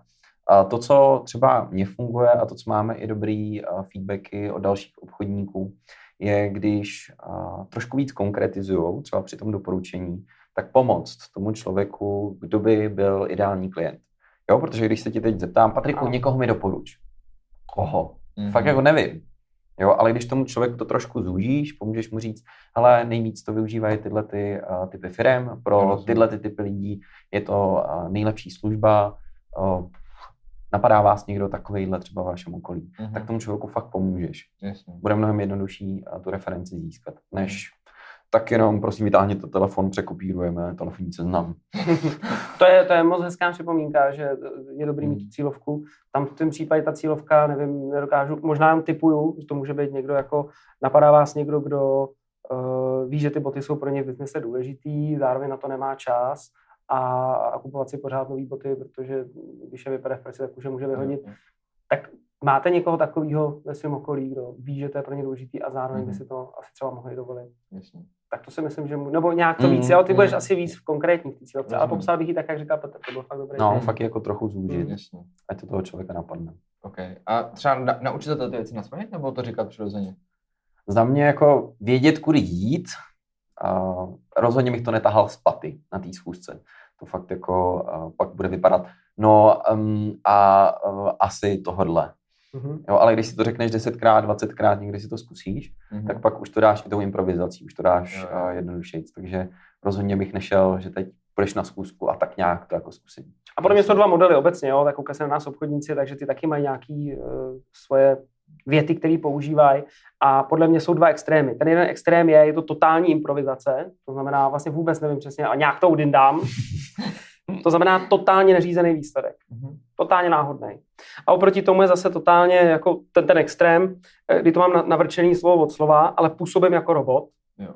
A to, co třeba mně funguje a to, co máme i dobrý uh, feedbacky od dalších obchodníků, je, když uh, trošku víc konkretizují, třeba při tom doporučení, tak pomoct tomu člověku, kdo by byl ideální klient. Jo, protože když se tě teď zeptám, Patriku, Ano. někoho mi doporuč. Koho? Mhm. Fakt jako nevím. Jo, ale když tomu člověku to trošku zúžíš, pomůžeš mu říct, ale nejvíc to využívají tyhle ty, uh, typy firm, pro tyhle ty typy lidí je to uh, nejlepší služba, uh, napadá vás někdo takovejhle třeba v vašem okolí, Mhm. tak tomu člověku fakt pomůžeš. Jasně. Bude mnohem jednodušší uh, tu referenci získat, než tak jenom prosím vytáhněte telefon, překopírujeme telefonní seznam. To je, to je moc hezká připomínka, že je dobrý mít tu cílovku. Tam v tom případě ta cílovka, nevím, nedokážu, možná jen typuju, že to může být někdo jako, napadá vás někdo, kdo uh, ví, že ty boty jsou pro ně v biznise důležitý, zároveň na to nemá čas a, a kupovat si pořád nový boty, protože když je vypadá v praxi, tak už je může vyhodit. Tak máte někoho takového ve svém okolí, kdo ví, že to je pro ně důležitý a zároveň by Mhm. si to asi třeba mohli dovolit. Jasně. Tak to si myslím, že mu, nebo nějak to Mm, víc, jo, ty budeš mm. asi víc v konkrétní v té cílovce, ale popsal bych ji tak, jak říkal Petr, to bylo fakt dobrý. No, fakt je jako trochu zúžit, Jasně. ať to toho člověka napadne. OK. A třeba na, naučit se ty věci na spaměť, nebo to říkat přirozeně? Za mě jako vědět, kudy jít, a rozhodně bych to netahal z paty na té schůzce. To fakt jako a pak bude vypadat, no um, a uh, asi tohodle. Mhm. Jo, ale když si to řekneš desetkrát, dvacetkrát, někdy si to zkusíš, Mhm. tak pak už to dáš i tou improvizací, už to dáš Jo, jo. uh, jednodušeji. Takže rozhodně bych nešel, že teď půjdeš na schůzku a tak nějak to jako zkusím. A podle mě jsou dva modely obecně, jo, tak koukej se na nás obchodníci, takže ty taky mají nějaký uh, svoje věty, které používají a podle mě jsou dva extrémy. Ten jeden extrém je, je to totální improvizace, to znamená vlastně vůbec nevím přesně a nějak to udindám. To znamená totálně neřízený výsledek. Mhm. Totálně náhodný. A oproti tomu je zase totálně jako ten, ten extrém, eh, kdy to mám na- navrčený slovo od slova, ale působím jako robot. Jo.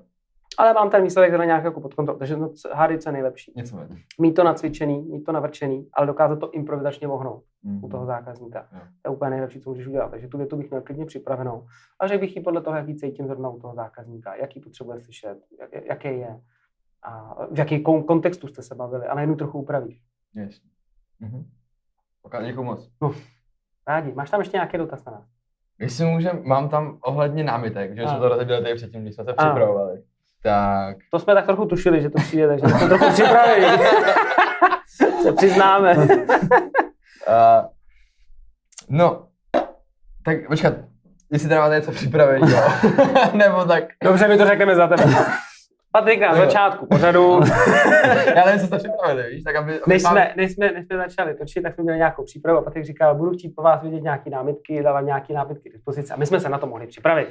Ale mám ten výsledek teda nějak jako pod kontrolou. Takže no, hádej, co je nejlepší. Něco méně. Mít to nacvičený, mít to navrčený, ale dokázat to improvizačně ohnout u toho zákazníka. Jo. To je úplně nejlepší, co můžeš udělat. Takže tu větu bych měl klidně připravenou. A řekl bych ji podle toho, jaký cítím zrovna u toho zákazníka, jaký potřebuje slyšet, jak, jaký je a v jaký kon- kontextu jste se bavili a najednou trochu upravíš. Jasně. Mhm. Děkuji moc. Rádi. Máš tam ještě nějaký dotaz na nás? Jestli můžem, mám tam ohledně námitek, že jsme to rozebírali tady předtím, když jsme se připravovali. Tak, To jsme tak trochu tušili, že to přijde, takže jsme trochu připravili. se přiznáme. uh, no, tak počkat, jestli teda máte něco připravit, jo. Nebo tak, Dobře, my to řekneme za tebe. Patrik na začátku pořadu, já nevím, co jste připravili, víš, tak aby... aby než jsme, než, jsme, než jsme začali točit, tak jsme měli nějakou přípravu a Patrik říkal, budu chtít po vás vidět nějaké námitky, dávám nějaké námitky k dispozici a my jsme se na to mohli připravit.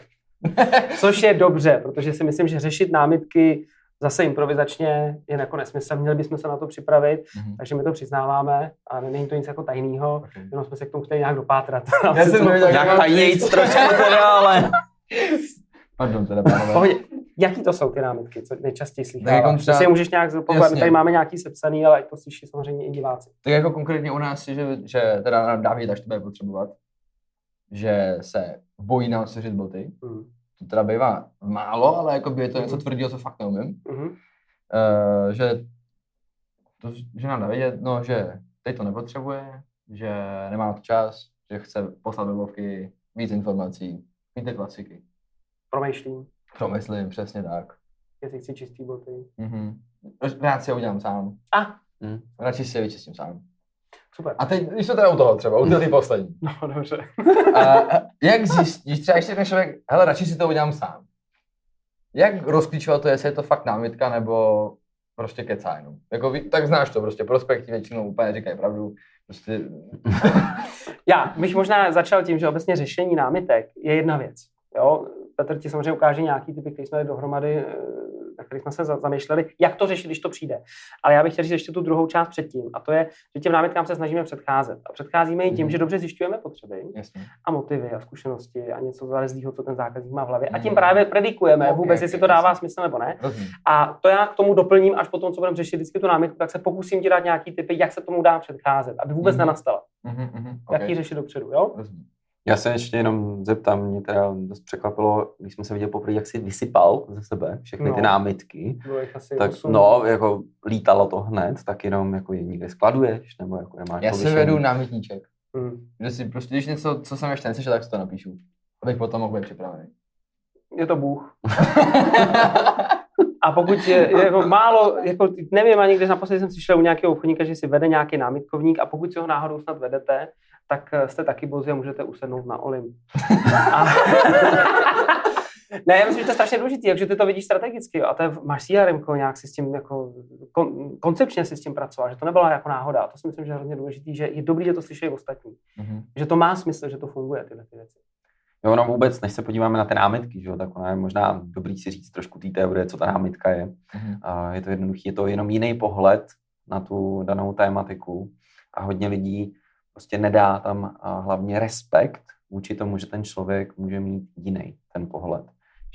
Což je dobře, protože si myslím, že řešit námitky zase improvizačně je jako nesmysl. Měli bychom se na to připravit, Mhm. takže my to přiznáváme a není to nic jako tajného, Okay. jenom jsme se k tomu chtěli nějak dopátrat. Já jsem nevěděl, jak Nějak říct. trošku teda, ale... Pardon, teda pánové. Jaký to jsou ty námitky, co nejčastěji Tak jako slycháváš? třeba- si je můžeš nějak zopakovat, my tady máme nějaký sepsaný, ale ať to slyší samozřejmě i diváci. Tak jako konkrétně u nás, je, že, že teda nám dá vědět, až to bude potřebovat, že se bojí nám seřit boty. Hmm. To teda bývá málo, ale jako by je to něco tvrdého, co fakt neumím. Mhm. Uh, že, to, že nám dá vědět, no, že teď to nepotřebuje, že nemá čas, že chce poslat webovky, víc informací, mít ty klasiky. Promýšlím, To myslím, přesně tak. jestli chci čistý boty. Mhm. Rád si je udělám sám. A, Radši si je vyčistím sám. Super. A teď, když jsme teda u toho třeba, u té poslední. No, dobře. A jak zjistíš, třeba ještě ten člověk, hele, radši si to udělám sám. Jak rozklíčovat to, jestli je to fakt námitka, nebo prostě kecá jenom. Jako, tak znáš to prostě, prospekti většinou úplně říkají pravdu. Prostě, Já bych možná začal tím, že obecně řešení námitek je jedna věc. Jo? Petr ti samozřejmě ukáže nějaký typy, které jsme dohromady, eh, na kterých jsme se za- zamýšleli, jak to řešit, když to přijde. Ale já bych chtěl říct ještě tu druhou část předtím, a to je, že těm námitkám se snažíme předcházet. A předcházíme ji tím, Mhm. že dobře zjišťujeme potřeby Jasně. a motivy a zkušenosti a něco zálezlého, co ten zákazník má v hlavě. A tím Mhm. právě predikujeme Ok, vůbec, jestli to dává smysl nebo ne. Rozumím. A to já k tomu doplním až potom, co budeme řešit vždycky tu námitku, tak se pokusím ti dát nějaký typy, jak se tomu dá předcházet, aby vůbec Mhm. nenastala. Mhm, mhm, Jak ok. ji řešit dopředu, jo? Rozumím. Já se ještě jenom zeptám, mě teda dost překvapilo, když jsme se viděli poprvé, jak si vysypal ze sebe všechny ty No. námitky. Bylo jich asi Tak osm. no, jako lítalo to hned, tak jenom jako je někde skladuješ, nebo jako je máš Já si vedu námitníček. Hmm. Že si prostě, když něco, co jsem ještě neslyšel, tak si to napíšu. Abych potom mohl být připravený. Je to Bůh. A pokud je, je jako málo, jako nevím, ani když naposledy jsem slyšel u nějakého obchodníka, že si vede nějaký námitkovník a pokud si ho náhodou snad vedete, tak eh, jste taky bozi a můžete usednout na Olim. A... ne, já myslím, že to je strašně důležité, takže ty to vidíš strategicky jo, a to je, máš CRM, nějak si s tím jako kon, koncepčně si s tím pracoval, že to nebyla jako náhoda. A to si myslím, že je hrozně důležité, že je dobrý, že to slyšejí ostatní. Mhm. Že to má smysl, že to funguje, tyhle ty věci. Jo, ono vůbec, než se podíváme na ty námitky, že jo, tak ona je možná dobrý si říct trošku té teorie, co ta námitka je. Mhm. A je to jednoduché, je to jenom jiný pohled na tu danou tématiku a hodně lidí prostě nedá tam hlavně respekt vůči tomu, že ten člověk může mít jiný ten pohled.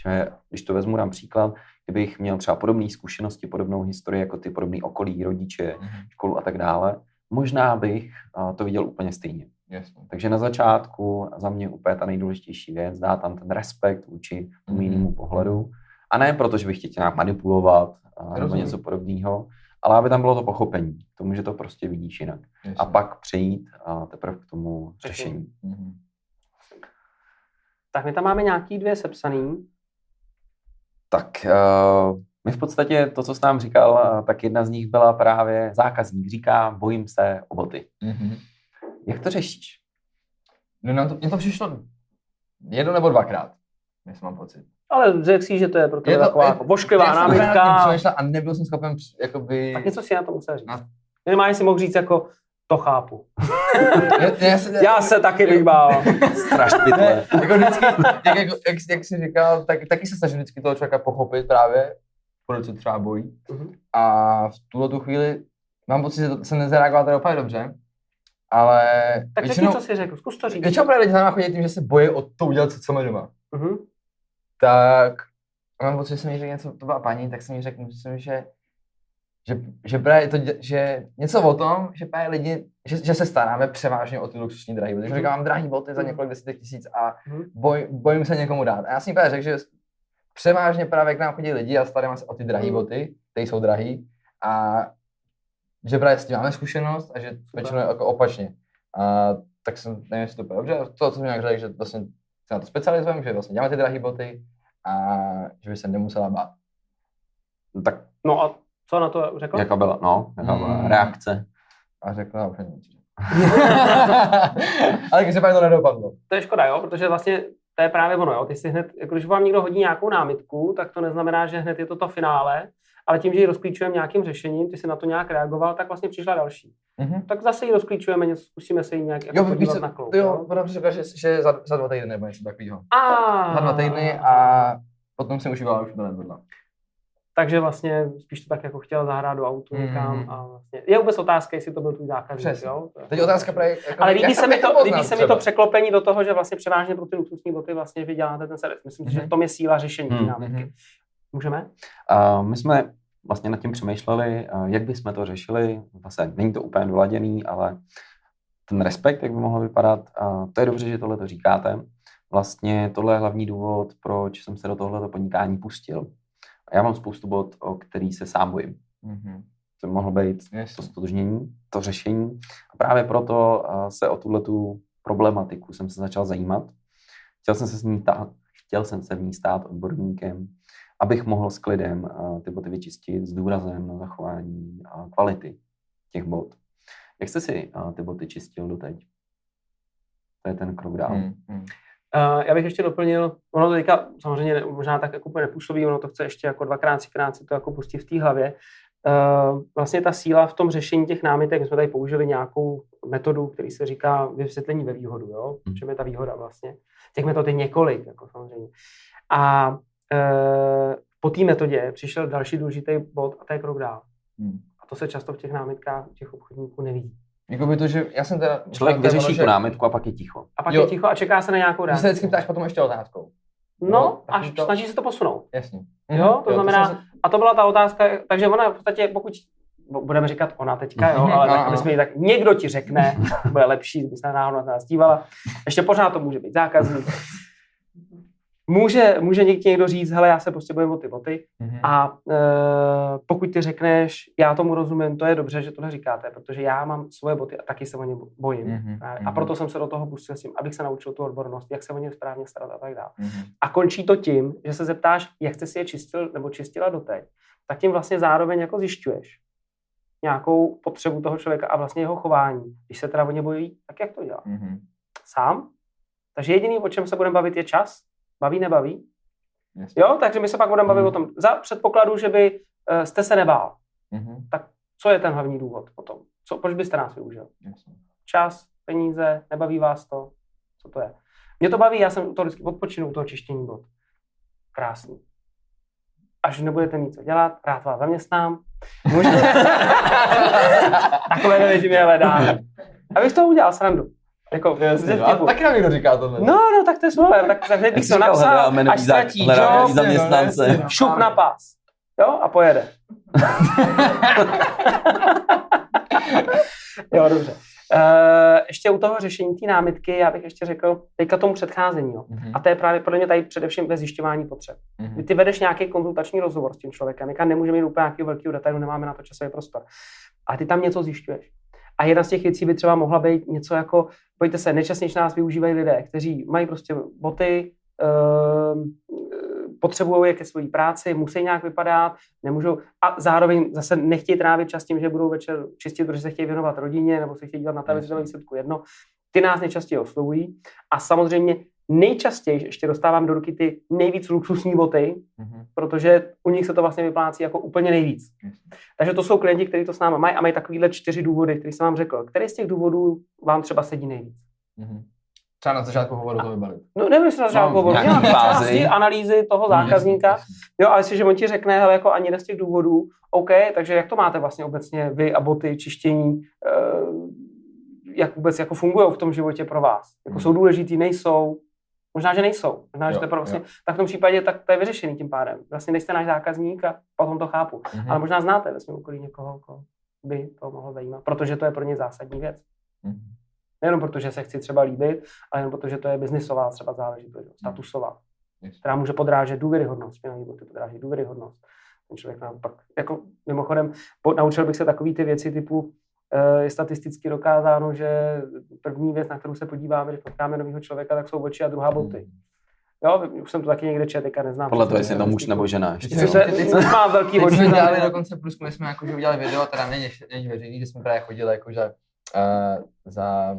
Že když to vezmu dám příklad, kdybych měl třeba podobné zkušenosti, podobnou historii jako ty podobný okolí, rodiče, Mhm. školu a tak dále, možná bych to viděl úplně stejně. Jasně. Takže na začátku za mě úplně ta nejdůležitější věc, dá tam ten respekt vůči tomu Mhm. jinému pohledu. A ne proto, že bych chtěl tě nějak manipulovat a, nebo Rozumím. něco podobného, ale aby tam bylo to pochopení k tomu, že to prostě vidíš jinak. Jasně. A pak přejít a teprve k tomu řešení. Mhm. Tak my tam máme nějaký dvě sepsaný. Tak uh, my v podstatě to, co jsi nám říkal, uh, tak jedna z nich byla právě zákazník. Říká, bojím se o boty. Mhm. Jak to řešíš? No, nám to, mně to přišlo jedno nebo dvakrát, jestli mám pocit. Ale řekl si, že to je pro tebe Je to- taková je- jako vošklivá Já námitka. A nebyl jsem schopen jakoby... Tak něco si na to musel říct. No. Minimálně si mohl říct jako, to chápu. já, já, se, Já se taky bych bál. Straš pytle. Jako vždycky, jak, jako, jak, jak jsi říkal, tak, taky se snažím vždycky toho člověka pochopit právě, proč se třeba bojí. Mhm. A v tuhle tu chvíli mám pocit, že to, jsem nezareagoval teda úplně dobře, ale Tak řekni, co jsi řekl, zkus to říct. většinou právě lidi náma chodí tím, že se bojí o to udělat, co, co má doma. Mhm. Tak mám pocit, že jsem jí řekl něco, to byla paní, tak jsem jí řekl, myslím, že že, že, právě to, že něco o tom, že právě lidi, že, že se staráme převážně o ty luxusní drahé boty. Že Mhm. říkám, mám drahé boty za Mhm. několik desítek tisíc a Mhm. boj, bojím se někomu dát. A já jsem jí právě řekl, že převážně právě k nám chodí lidi a staráme se o ty drahé boty, které jsou drahé a že právě s tím máme zkušenost a že většinou jako opačně. A tak jsem, nevím, jestli to bude dobře, to, co jsem nějak řekl, že vlastně se na to specializujeme, že vlastně děláme ty drahé boty a že by se nemusela bát. Tak No a co na to řekl? jaká byla, no, jaká byla Mm. reakce? A řekla, už nevím, řekla. Ale když se to nedopadlo. To je škoda, jo, protože vlastně to je právě ono, jo. Ty si hned, jako když vám někdo hodí nějakou námitku, tak to neznamená, že hned je to to finále, ale tím, že ji rozklíčujeme nějakým řešením, ty si na to nějak reagoval, tak vlastně přišla další. Mhm. Tak zase ji rozklíčujeme, něco, zkusíme se ji nějak jako Jo, podívat víš co, na kloub. jo, si řekla, že, že za, za dva týdny nebo něco takového. A, Za dva týdny a potom jsem už byla, už to nebyla. Takže vlastně spíš to tak jako chtěl zahrát do autu Mhm. někam a vlastně je vůbec otázka, jestli to byl tvůj zákazník, Přesně. jo? Teď otázka právě, jako, Ale líbí se, mi to líbí se mi to překlopení do toho, že vlastně převážně pro ty luxusní boty vlastně vy děláte ten servis. Myslím si, že Mhm. v tom je síla řešení Mhm, námitky. Můžeme? A my jsme vlastně nad tím přemýšleli, a jak bychom to řešili. Vlastně není to úplně doladěný, ale ten respekt, jak by mohl vypadat, a to je dobře, že tohle to říkáte. Vlastně tohle je hlavní důvod, proč jsem se do tohoto podnikání pustil. A já mám spoustu bod, o který se sám bojím. Mhm. To by mohlo být to Jasně. stotožnění, to řešení. A právě proto a, se o tuhle tu problematiku jsem se začal zajímat. Chtěl jsem se, s ní stát, chtěl jsem se v ní stát odborníkem, abych mohl s klidem a, ty boty vyčistit s důrazem na zachování a, kvality těch bot. Jak jste si a, ty boty čistil doteď? To je ten krok dál. Mhm, mhm. Uh, já bych ještě doplnil, ono to teďka samozřejmě ne- možná tak jako úplně nepůsobí, ono to chce ještě jako dvakrát, třikrát si to jako pustit v té hlavě. Uh, vlastně ta síla v tom řešení těch námitek, my jsme tady použili nějakou metodu, který se říká vysvětlení ve výhodu, jo? V čem je ta výhoda vlastně? Těch metod je několik, jako samozřejmě. A po té metodě přišel další důležitý bod a to je krok dál. Hmm. A to se často v těch námitkách těch obchodníků nevidí. Jakoby to, že já jsem teda... Člověk to vyřeší že- tu námitku a pak je ticho. A pak Jo. je ticho a čeká se na nějakou Ty reakci. se vždycky ptáš potom ještě otázkou. No, takový až to- snaží se to posunout. Jasně. Jo, to znamená- jsem se- A to byla ta otázka, takže ona v podstatě, pokud budeme říkat ona teďka, jo, Mhm, ale tak, aby jsme ji tak někdo ti řekne, bude lepší, kdyby se náhodou na nás dívala. Ještě pořád to může být zákazník. Může, může někdy někdo říct, hele, já se prostě bojím o ty boty Mhm. a e, pokud ty řekneš, já tomu rozumím, to je dobře, že tohle říkáte, protože já mám svoje boty a taky se o ně bojím. Mhm, A- A mhm. proto jsem se do toho pustil s tím, abych se naučil tu odbornost, jak se o ně správně starat a tak dále. Mhm. A končí to tím, že se zeptáš, jak jsi si je čistil nebo čistila doteď, tak tím vlastně zároveň jako zjišťuješ nějakou potřebu toho člověka a vlastně jeho chování. Když se teda o ně bojí, tak jak to dělá? Mhm. Sám? Takže jediný, o čem se budeme bavit, je čas. Baví, nebaví? Jasně. Jo, takže my se pak budeme bavit Mhm. o tom. Za předpokladu, že by eh, jste se nebál, Mhm. co je ten hlavní důvod potom? Co, proč byste nás využil? Jasně. Čas, peníze, nebaví vás to? Co to je? Mě to baví, já jsem u toho vždycky odpočinu u toho čištění bod. Krásný. Až nebudete mít co dělat, rád vás zaměstnám. Možná... Takové mě hledám. Abych toho udělal srandu. Jako, ze No, a taky nám někdo říká tohle. No, no, tak to je super. Tak, tak hned bych to napsal, až ztratí job, zaměstnance. šup na pás. Jo, a pojede. jo, dobře. Uh, ještě u toho řešení té námitky, já bych ještě řekl, teďka tomu předcházení. Jo. Mhm. A to je právě podle mě tady především ve zjišťování potřeb. Mhm. Kdy ty vedeš nějaký konzultační rozhovor s tím člověkem, jaká nemůžeme mít úplně nějakého velkého detailu, nemáme na to časový prostor. A ty tam něco zjišťuješ. A jedna z těch věcí by třeba mohla být něco jako, pojďte se, nejčastěji nás využívají lidé, kteří mají prostě boty, ehm, potřebují je ke své práci, musí nějak vypadat, nemůžou a zároveň zase nechtějí trávit čas tím, že budou večer čistit, protože se chtějí věnovat rodině nebo se chtějí dívat na televizi, výsledku jedno. Ty nás nejčastěji oslovují a samozřejmě nejčastěji ještě dostávám do ruky ty nejvíc luxusní boty, Mhm. protože u nich se to vlastně vyplácí jako úplně nejvíc. Takže to jsou klienti, kteří to s námi mají a mají takovýhle čtyři důvody, které jsem vám řekl. Který z těch důvodů vám třeba sedí nejvíc? Mhm. Třeba na začátku hovoru to vybalit. No nevím, jestli na začátku No, hovoru, fázi. části analýzy toho zákazníka. Jo, a jestliže on ti řekne, hele, jako ani z těch důvodů, OK, takže jak to máte vlastně obecně vy a boty, čištění, eh, jak vůbec jako fungují v tom životě pro vás? Jako Hmm. jsou důležitý, nejsou? Možná, že nejsou. Možná, že Jo, to je pro vlastně, tak v tom případě tak to je vyřešený tím pádem. Vlastně nejste náš zákazník a potom to chápu. Mhm. Ale možná znáte ve svém okolí někoho, koho by to mohlo zajímat, protože to je pro ně zásadní věc. Mhm. Nejenom protože se chci třeba líbit, ale jenom protože to je biznisová třeba záležitost, jo, statusová, Yes. která může podrážet důvěryhodnost. Špinavý boty podráží důvěryhodnost. Ten člověk nám pak, jako mimochodem, po, naučil bych se takové ty věci typu, je statisticky dokázáno, že první věc, na kterou se podíváme, když potkáme nového člověka, tak jsou oči a druhá boty. Jo, už jsem to taky někde četl, teďka neznám. Podle toho, jestli je to muž nebo žena. Ještě. Teď se- teď mám velký Teď jsme dělali dokonce průzkum, my jsme jako, že udělali video, teda není, není veřejný, že jsme právě chodili jako za, uh, za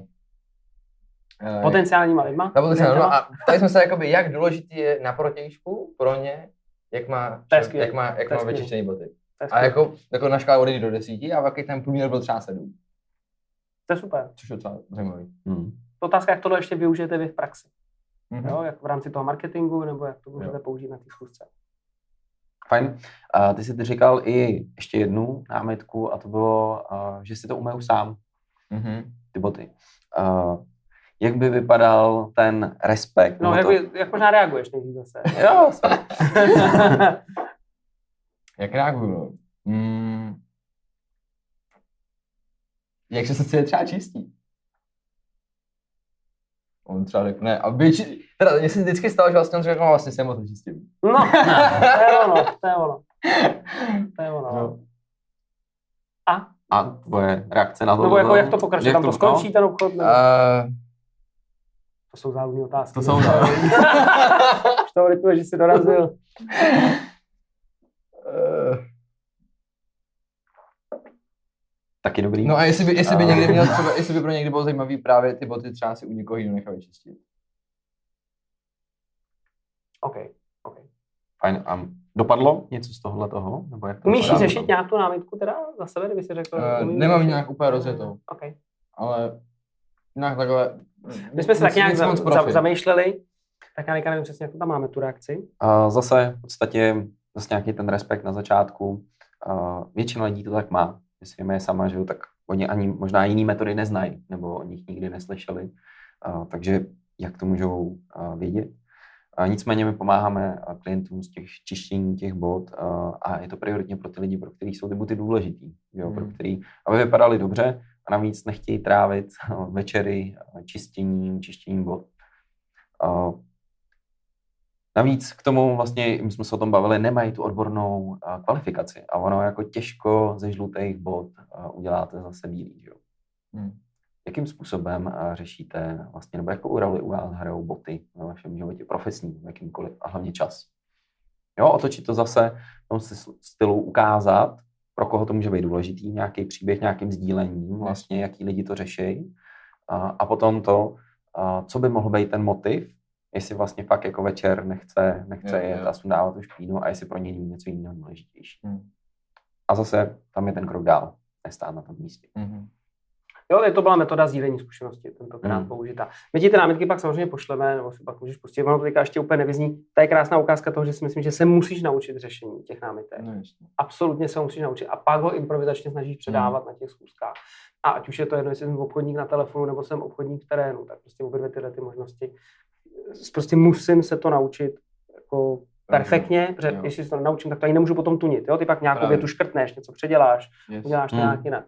uh, Potenciálníma lidma. No klientama. a ptali jsme se, jakoby, jak důležitý je na protějšku pro ně, jak má, jak má, jak má vyčištěný boty. A jako, jako na škále od 1 do 10 a jaký ten průměr byl třeba 7, To je super. což je docela zajímavý. Hmm. Otázka, jak tohle ještě využijete vy v praxi. Mhm. Jo, jak v rámci toho marketingu, nebo jak to můžete Jo. použít na té schůzce. Fajn. A ty jsi ty říkal i ještě jednu námitku a to bylo, uh, že si to umyju sám, Mhm. ty boty. Uh, jak by vypadal ten respekt? No, jak, to, by, jak možná reaguješ nejdřív zase. Jo. Jak reaguju? Mm. Jak se srdce třeba čistí? On třeba řekne, a větši, teda mně se vždycky stalo, že vlastně on řekl, no vlastně jsem to čistím. no, to je ono, to je ono. To je ono. No. A? a tvoje reakce na to? Nebo jako, bylo- jak to pokračuje? Tam to skončí ten obchod? Nebo... Uh, To jsou záludné otázky. to jsou Už to lituje, že jsi dorazil. Taky dobrý. No a jestli by, jestli by A- někdy měl třeba, jestli by pro někdy bylo zajímavý právě ty boty třeba si u někoho jiného nechat vyčistit. OK, OK. Fajn. A dopadlo něco z tohohle toho? Nebo jak to Umíš řešit nějak tu námitku teda za sebe, kdyby si řekl? Uh, nemám nějak úplně rozjetou, OK. ale nějak takhle... My jsme se tak nějak za, moc za, zamýšleli, tak já nevím přesně, jak to tam máme, tu reakci. A zase v podstatě zase nějaký ten respekt na začátku. Uh, většina lidí to tak má. Když firma je sama, že jo, tak oni ani možná jiný metody neznají, nebo o nich nikdy neslyšeli. Uh, takže jak to můžou uh, vědět? Nicméně my pomáháme klientům z těch čištění těch bod uh, a je to prioritně pro ty lidi, pro který jsou ty boty důležitý, jo, Hmm. pro který, aby vypadaly dobře a navíc nechtějí trávit uh, večery uh, čistěním, čištěním bod. Uh, Navíc k tomu vlastně, my jsme se o tom bavili, nemají tu odbornou a, kvalifikaci a ono jako těžko ze žlutých bod a, uděláte zase bílý. Že? jo. Hmm. Jakým způsobem a, řešíte vlastně, nebo jakou roli u vás hrajou boty ve vašem životě profesním, jakýmkoliv a hlavně čas? Jo, otočit to zase v tom styl- stylu ukázat, pro koho to může být důležitý, nějaký příběh, nějakým sdílením, vlastně, jaký lidi to řeší. A, a potom to, a, co by mohl být ten motiv, jestli vlastně fakt jako večer nechce, nechce Jo, jet jo. a sundávat tu špínu a jestli pro něj není něco jiného důležitější. Hmm. A zase tam je ten krok dál, nestát na tom místě. Mhm. Jo, je to byla metoda sdílení zkušenosti, tentokrát Hmm. použitá. My ti ty námitky pak samozřejmě pošleme, nebo si pak můžeš pustit, ono to teďka ještě úplně nevyzní. To je krásná ukázka toho, že si myslím, že se musíš naučit řešení těch námitek. No, jasně. Absolutně se musíš naučit a pak ho improvizačně snažíš předávat na těch schůzkách. A ať už je to jedno, jestli jsem obchodník na telefonu nebo jsem obchodník v terénu, tak prostě obě dvě tyhle ty možnosti. Prostě musím se to naučit jako perfektně, protože Jo. jestli se to naučím, tak to ani nemůžu potom tunit. Jo? Ty pak nějakou Právě. větu škrtneš, něco předěláš, Yes. uděláš to Hmm. nějak jinak.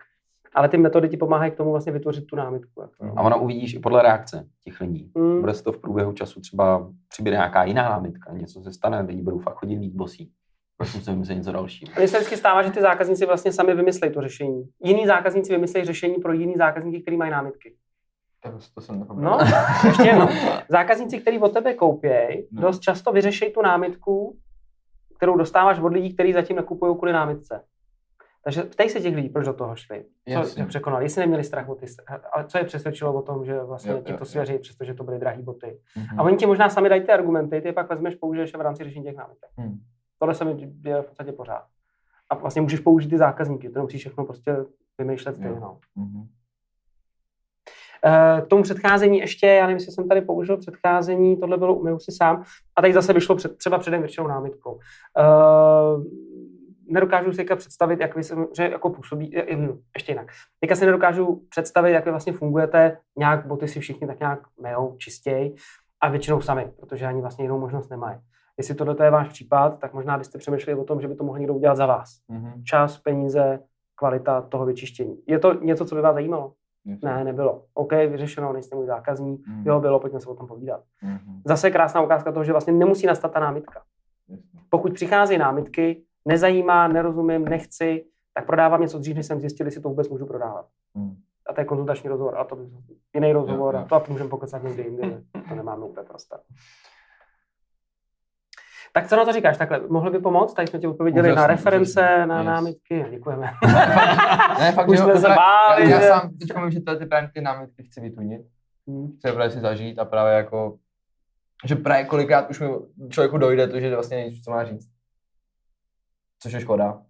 Ale ty metody ti pomáhají k tomu vlastně vytvořit tu námitku. Jako. A ono uvidíš i podle reakce těch lidí. Hmm. Bude se to v průběhu času třeba přibude nějaká jiná námitka, něco se stane, lidi budou fakt chodit víc bosí. Proč musím vymyslet něco dalšího? Mně se vždycky stává, že ty zákazníci vlastně sami vymyslejí to řešení. Jiní zákazníci vymyslejí řešení pro jiný zákazníky, který mají námitky. To jsem. No, ještě jednou. Zákazníci, kteří od tebe koupějí, No. dost často vyřešejí tu námitku, kterou dostáváš od lidí, kteří zatím nekupují kvůli námitce. Takže ptej se těch lidí, proč do toho šli. Co Jasně. překonali, jestli neměli strach o ty, ale co je přesvědčilo o tom, že vlastně Jo, ti to svěří, přestože to byly drahé boty. Mhm. A oni ti možná sami dají ty argumenty, ty je pak vezmeš, použiješ je v rámci řešení těch námitek. Hmm. Tohle se mi děje v podstatě pořád. A vlastně můžeš použít ty zákazníky, to nemusíš všechno prostě vymýšlet ty. No. Mhm. Eh, K tomu předcházení ještě, já nevím, jestli jsem tady použil předcházení, tohle bylo umyl si sám, a tady zase vyšlo před, třeba předem většinou námitkou. Uh, nedokážu si teďka představit, jak vy se, že jako působí, eh, hm, ještě jinak. Teďka si nedokážu představit, jak vy vlastně fungujete, nějak boty si všichni tak nějak mejou, čistěj a většinou sami, protože ani vlastně jinou možnost nemají. Jestli tohle je váš případ, tak možná byste přemýšleli o tom, že by to mohl někdo udělat za vás. Mhm. Čas, peníze, kvalita toho vyčištění. Je to něco, co by vás zajímalo? Ne, nebylo. OK, vyřešeno, nejste můj zákazník. Mhm. Jo, bylo, pojďme se o tom povídat. Mhm. Zase krásná ukázka toho, že vlastně nemusí nastat ta námitka. Jasně. Pokud přicházejí námitky, nezajímá, nerozumím, nechci, tak prodávám něco dřív, než jsem zjistil, jestli to vůbec můžu prodávat. Mhm. A to je konzultační rozhovor, a to je jiný rozhovor, Jo, a to můžeme pokecat někdy jindy, to nemáme úplně prostor. Tak co na to říkáš takhle? Mohli by pomoct? Tady jsme ti odpověděli Úžasný, na reference, úžasný. na Yes. námitky. Děkujeme. Ne, fakt, Už jsme se báli, Já, že- já sám teď vím, že tyhle ty, právě ty námitky chci vytunit. Hmm. Chci je právě si zažít a právě jako, že právě kolikrát už mi člověku dojde to, že vlastně nevíš, co má říct. Což je škoda.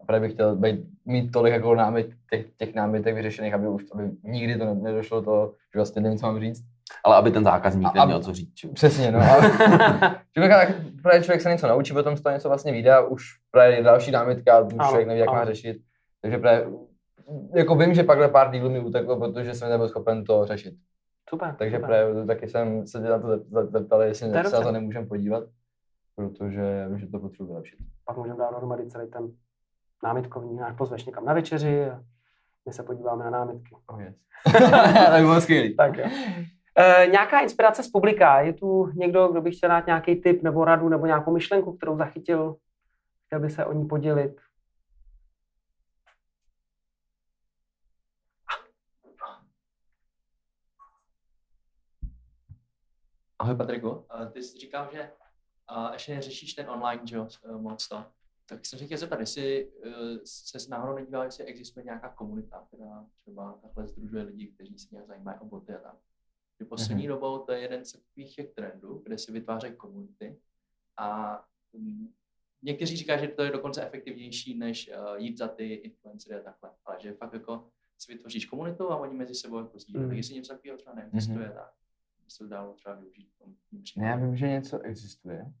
A právě bych chtěl být, mít tolik jako námit, těch, těch námitek vyřešených, aby už aby nikdy to ne- nedošlo to, že vlastně nevím, co mám říct. Ale aby ten zákazník A- neměl a- co říct. jo. Přesně, no. Tak právě člověk se něco naučí, potom z toho něco vlastně vyjde a už právě je další námitka, už Ano, člověk neví, jak má řešit. Takže právě, jako vím, že pakhle pár dílů mi uteklo, protože jsem nebyl schopen to řešit. Super. Takže super. právě taky jsem se tě na to zep- zeptal, jestli To je se na to nemůžeme podívat, protože vím, že to potřebuji vylepšit. pak můžeme dát dohromady celý ten námitkový, náš pozveš někam na večeři a my se podíváme na námitky. Oh yes. tak bylo skvělý. Tak jo. E, nějaká inspirace z publika? Je tu někdo, kdo by chtěl dát nějaký tip nebo radu nebo nějakou myšlenku, kterou zachytil? Chtěl by se o ní podělit? Ahoj Patriku. A ty jsi říkal, že a ještě neřešíš ten online, že jo, s- eh, moc to. Tak jsem se chtěl zeptat, jestli se náhodou nedíval, jestli existuje nějaká komunita, která třeba takhle združuje lidi, kteří se nějak zajímají o boty a tak. Že poslední Mhm. dobou to je jeden z takových těch trendů, kde si vytvářejí komunity a mm, někteří říkají, že to je dokonce efektivnější, než uh, jít za ty influencery a takhle. Ale že fakt jako si vytvoříš komunitu a oni mezi sebou jako sdílejí. Mhm. Tak jestli něco takového třeba neexistuje, tak by se to dalo třeba využít v tom Ne, já vím, že něco existuje.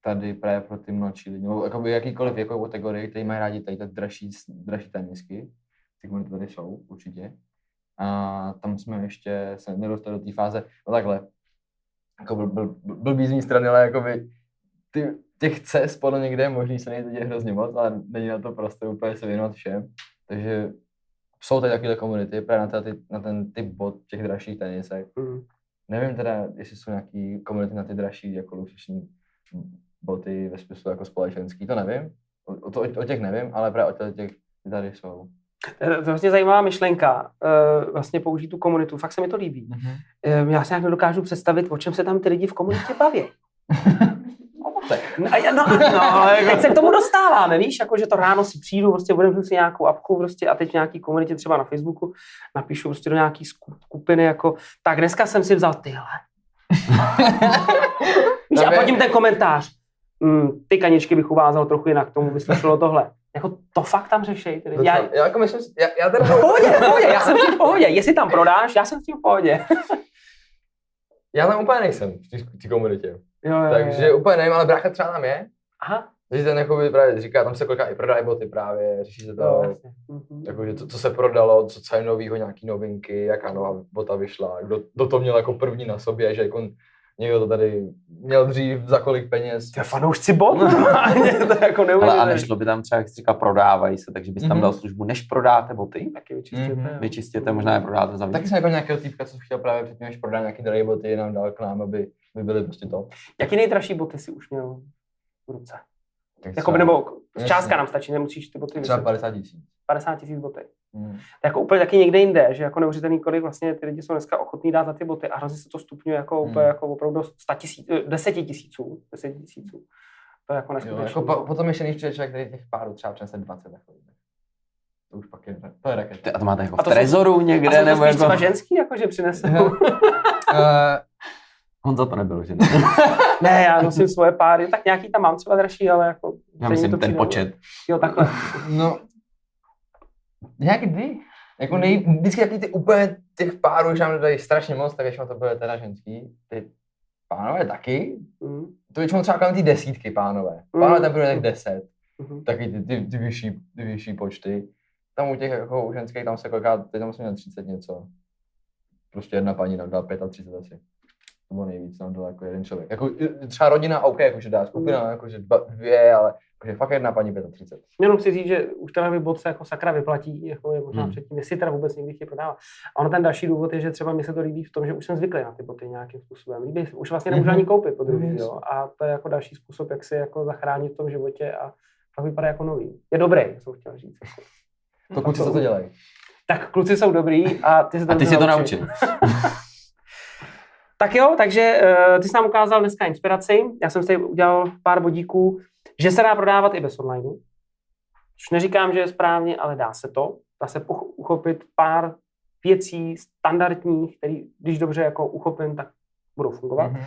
tady právě pro ty mladší lidi, nebo jakoby jakýkoliv věkovou kategorii, který mají rádi tady ty dražší, dražší tenisky, ty komunity tady jsou určitě. A tam jsme ještě se nedostali do té fáze, no takhle, jako byl, byl, byl blbý z mé strany, ale jakoby ty, těch cest podle někde je možný se nejde dělat hrozně moc, ale není na to prostě úplně se věnovat všem. Takže jsou tady takové komunity právě na, ty, na ten typ bod těch dražších tenisek. Mm. Nevím teda, jestli jsou nějaký komunity na ty dražší jako luxusní boty ve smyslu jako společenský, to nevím. O, o, o těch nevím, ale právě o těch ty tady jsou. To je vlastně zajímavá myšlenka, uh, vlastně použít tu komunitu, fakt se mi to líbí. Mm-hmm. Já si nějak nedokážu představit, o čem se tam ty lidi v komunitě baví. No, no, no, teď se k tomu dostáváme, víš, jako, že to ráno si přijdu, prostě budem si nějakou apku prostě a teď v nějaký komunitě třeba na Facebooku napíšu prostě do nějaký sku- skupiny jako, tak dneska jsem si vzal tyhle. víš, a potom ten komentář, mm, ty kaničky bych uvázal trochu jinak, tomu by slušelo tohle. Jako to fakt tam řešej. Lidi. Já, já, jako myslím, já, já teda... v pohodě, v pohodě, já jsem s tím v pohodě. Jestli tam prodáš, já jsem s tím v pohodě. Já tam úplně nejsem v té- komunitě. Jo, jo, jo. Takže úplně nevím, ale brácha třeba tam je. Aha, Takže ten jakoby právě říká, tam se kolikrát i prodají boty právě, řeší se to, jo, jasně. Mhm. jakože to, co se prodalo, co, co je novýho, nějaký novinky, jaká nová bota vyšla, kdo, kdo to měl jako první na sobě, že jako někdo to tady měl dřív, za kolik peněz. Ty fanoušci bot, normálně, to je jako Ale a neuvěřitelné. nešlo by tam třeba, jak jsi říkal, prodávají se, takže bys tam Mhm. dal službu, než prodáte boty, Taky vyčistěte. Mhm. jo. vyčistěte, možná je prodáte za víc. Taky jsem jako nějakého týpka, co chtěl právě předtím, než prodá nějaký drahé boty, nám dal k nám, aby, aby byly prostě to. Jaký nejdražší boty si už měl v ruce? Jako, třeba- nebo částka nám stačí, nemusíš ty boty Třeba vysvětlit. 50 tisíc. 50 tisíc boty. Hmm. To je jako úplně taky někde jinde, že jako neuvěřitelný, kolik vlastně ty lidi jsou dneska ochotní dát za ty boty a hrozně se to stupňuje jako Hmm. úplně jako opravdu do 100 tisíc, eh, 10 tisíců, 10 tisíců. To je jako neskutečné. jako po, potom ještě než člověk, který těch párů třeba přinese 20 takových. To už pak je, to je raket. Ty- A to máte jako A v to jsou- trezoru a někde, jsou to nebo spíš jako... ženský, jako že přinesou. Eh, Honza to nebyl, že? ne, já nosím svoje páry, tak nějaký tam mám třeba dražší, ale jako... Já myslím to ten přijde- počet. Jo, takhle. No, nějaký kdy? Jako nej, vždycky taky ty úplně těch párů, že nám dají strašně moc, tak většinou to bude teda ženský. Ty pánové taky. Mhm, To většinou třeba kolem ty desítky pánové. Pánové tam budou tak deset. mhm. Taky ty, ty, ty, vyšší, ty vyšší počty. Tam u těch jako u ženských tam se kolikrát, teď tam jsem měl 30 něco. Prostě jedna paní nám dala 35 asi. To bylo nejvíc, nám dala jako jeden člověk. Jako třeba rodina, OK, jakože dá skupina, jakože dva, dvě, ale jakože fakt jedna paní 35. Jenom chci říct, že už ten bot se jako sakra vyplatí, jako je možná Hmm. předtím, jestli teda vůbec někdy chtějí prodávat. A ono ten další důvod je, že třeba mi se to líbí v tom, že už jsem zvyklý na ty boty nějakým způsobem. Líbí se, už vlastně nemůžu Mhm. ani koupit po druhý, jo. A to je jako další způsob, jak si jako zachránit v tom životě a pak vypadá jako nový. Je dobrý, jsem chtěl říct. Jako. To kluci, co to dělají? Tak kluci jsou dobrý a ty se to A ty si to naučil. Tak jo, takže uh, ty jsi nám ukázal dneska inspiraci. Já jsem si udělal pár bodíků, že se dá prodávat i bez online. Což neříkám, že je správně, ale dá se to. Dá se uchopit pár věcí standardních, které, když dobře jako uchopím, tak budou fungovat. Mhm.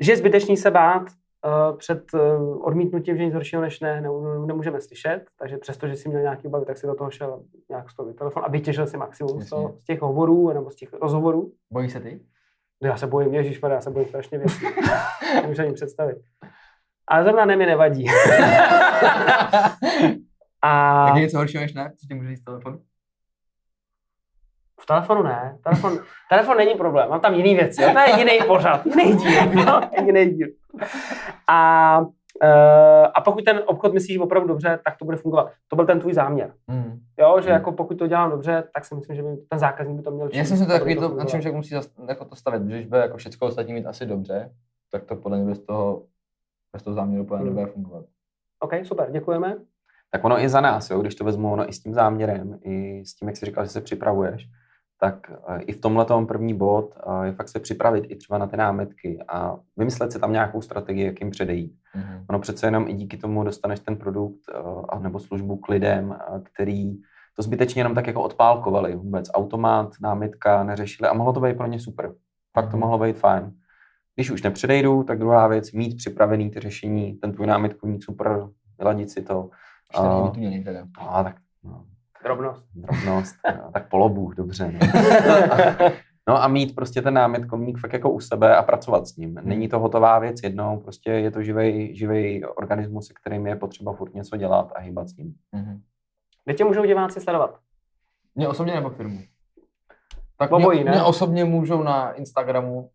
Že je zbytečný se bát uh, před uh, odmítnutím, že nic horšího než ne, ne, nemůžeme slyšet. Takže přesto, že jsi měl nějaký obavy, tak si do toho šel nějak z toho telefon a vytěžil si maximum z, toho, z těch hovorů nebo z těch rozhovorů. Bojí se ty? No já se bojím, Ježíš, já se bojím strašně věcí. Nemůžu ani představit. Ale zrovna ne mi nevadí. A Tak je něco horšího než ne? Co ti může říct telefon? v telefonu ne. Telefon, telefon není problém, mám tam jiný věci. jo. To je jiný pořad, jiný díl. No, jiný díl. A, uh, a pokud ten obchod myslíš opravdu dobře, tak to bude fungovat. To byl ten tvůj záměr. Hmm. Jo, že Hmm. jako pokud to dělám dobře, tak si myslím, že by ten zákazník by to měl Já číst, si myslím, že takový to, na čem člověk musí zas, jako to stavit, že když bude jako všechno ostatní mít asi dobře, tak to podle mě bez toho, bez toho záměru úplně Hmm. nebude fungovat. OK, super, děkujeme. Tak ono i za nás, jo, když to vezmu ono i s tím záměrem, i s tím, jak jsi říkal, že se připravuješ, tak eh, i v tomhle první bod eh, je fakt se připravit i třeba na ty námetky a vymyslet si tam nějakou strategii, jak jim předejít. Mhm. Ono přece jenom i díky tomu dostaneš ten produkt eh, a nebo službu k lidem, který to zbytečně jenom tak jako odpálkovali. Vůbec automat, námitka neřešili a mohlo to být pro ně super. Fakt to Mhm. mohlo být fajn. Když už nepředejdu, tak druhá věc, mít připravený ty řešení, ten tvůj námitku mít super, vyladit si to. A- teda. A tak no, Drobnost. drobnost, no, tak polobůh, dobře. No. No a mít prostě ten námitkovník fakt jako u sebe a pracovat s ním. Není to hotová věc jednou, prostě je to živej, živej organismus, se kterým je potřeba furt něco dělat a hýbat s ním. Mhm. Kde tě můžou diváci sledovat? Mě osobně nebo firmu? Tak Obojí, mě, ne? mě osobně můžou na Instagramu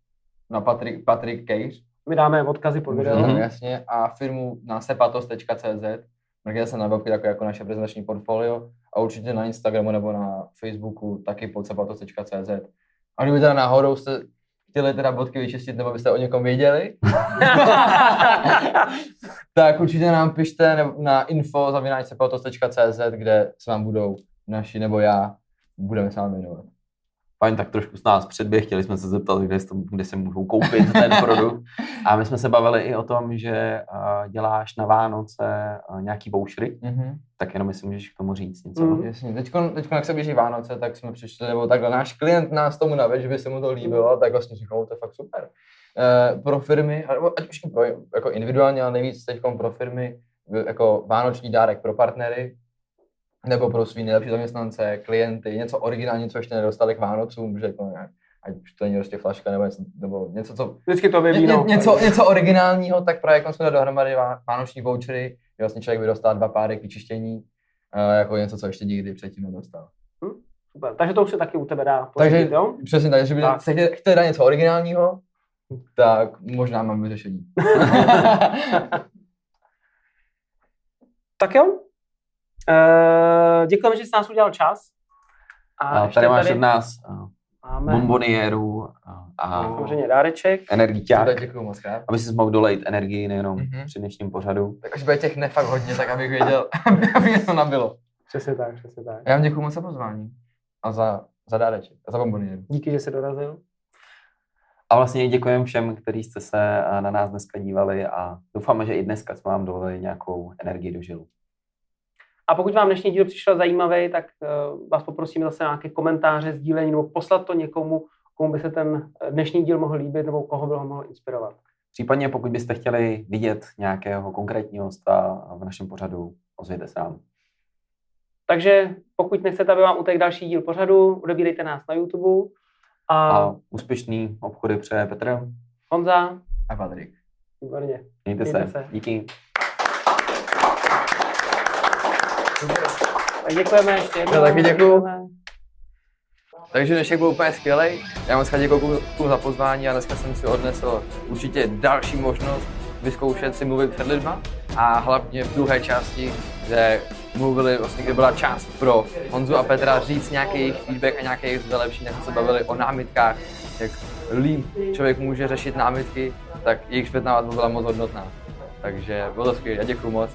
na Patrik, Patrik Cage, My dáme odkazy pod videem. Mhm. jasně, a firmu na sepatos.cz, mrkněte se na webky jako, jako naše prezentační portfolio a určitě na Instagramu nebo na Facebooku taky pod sepatos.cz. A kdyby teda náhodou jste chtěli teda bodky vyčistit, nebo byste o někom věděli, tak určitě nám pište na info kde se vám budou naši nebo já budeme se vám věnovat. Fajn, tak trošku s nás předběh, chtěli jsme se zeptat, kde, to, kde se můžou koupit ten produkt. A my jsme se bavili i o tom, že děláš na Vánoce nějaký vouchery, Mhm. tak jenom jestli můžeš k tomu říct něco. Mm. Jasně, teď, teď jak se blíží Vánoce, tak jsme přišli, nebo takhle náš klient nás tomu navedl, že by se mu to líbilo, tak vlastně říkal, to je fakt super. E, pro firmy, nebo ať už pro, jako individuálně, ale nejvíc teď pro firmy, jako vánoční dárek pro partnery, nebo pro svý nejlepší zaměstnance, klienty, něco originální, co ještě nedostali k Vánocům, že jako nějak, ať už to není prostě flaška nebo něco, nebo něco co Vždycky to Ně, vybínou. ně, něco, něco originálního, tak právě jak jsme dali dohromady vá- vánoční vouchery, že vlastně člověk by dostal dva párek vyčištění, uh, jako něco, co ještě nikdy předtím nedostal. Super. Takže to už se taky u tebe dá Takže pořídit, jo? přesně tak, že by Tak. se chtěli, chtěli dát něco originálního, tak možná mám vyřešení. Tak jo. Uh, děkujeme, že jsi nás udělal čas. A ještě tady máš od nás uh, máme bomboniéru a samozřejmě dáreček. energiťák, děkuji moc krát. aby si mohl dolejt energii nejenom Mhm. při dnešním pořadu. Tak až bude těch ne fakt hodně, tak abych věděl, aby mě to nabilo. Přesně tak, přesně tak. Já vám děkuji moc za pozvání a za, za dáreček a za bombonieru. Díky, že jsi dorazil. A vlastně děkujeme všem, kteří jste se uh, na nás dneska dívali a doufáme, že i dneska jsme vám dovolili nějakou energii do žilu. A pokud vám dnešní díl přišel zajímavý, tak uh, vás poprosím zase nějaké komentáře, sdílení nebo poslat to někomu, komu by se ten eh, dnešní díl mohl líbit nebo koho by ho mohl inspirovat. Případně pokud byste chtěli vidět nějakého konkrétního hosta v našem pořadu, ozvěte se nám. Takže pokud nechcete, aby vám utek další díl pořadu, odebírejte nás na YouTube. A, A úspěšný obchody přeje Petr. Honza, A Patrik. výborně. Mějte Mějte se. se. Díky. Tak děkujeme ještě jednou. Já taky děkuju. Takže dnešek byl úplně skvělý. Já moc děkuji za pozvání a dneska jsem si odnesl určitě další možnost vyzkoušet si mluvit před lidma a hlavně v druhé části, kde mluvili, vlastně kde byla část pro Honzu a Petra říct nějaký jejich feedback a nějaké jejich vylepšení, jak jsme se bavili o námitkách, jak líp člověk může řešit námitky, tak jejich zpětná vazba byla moc hodnotná. Takže bylo to skvělé, děkuji moc.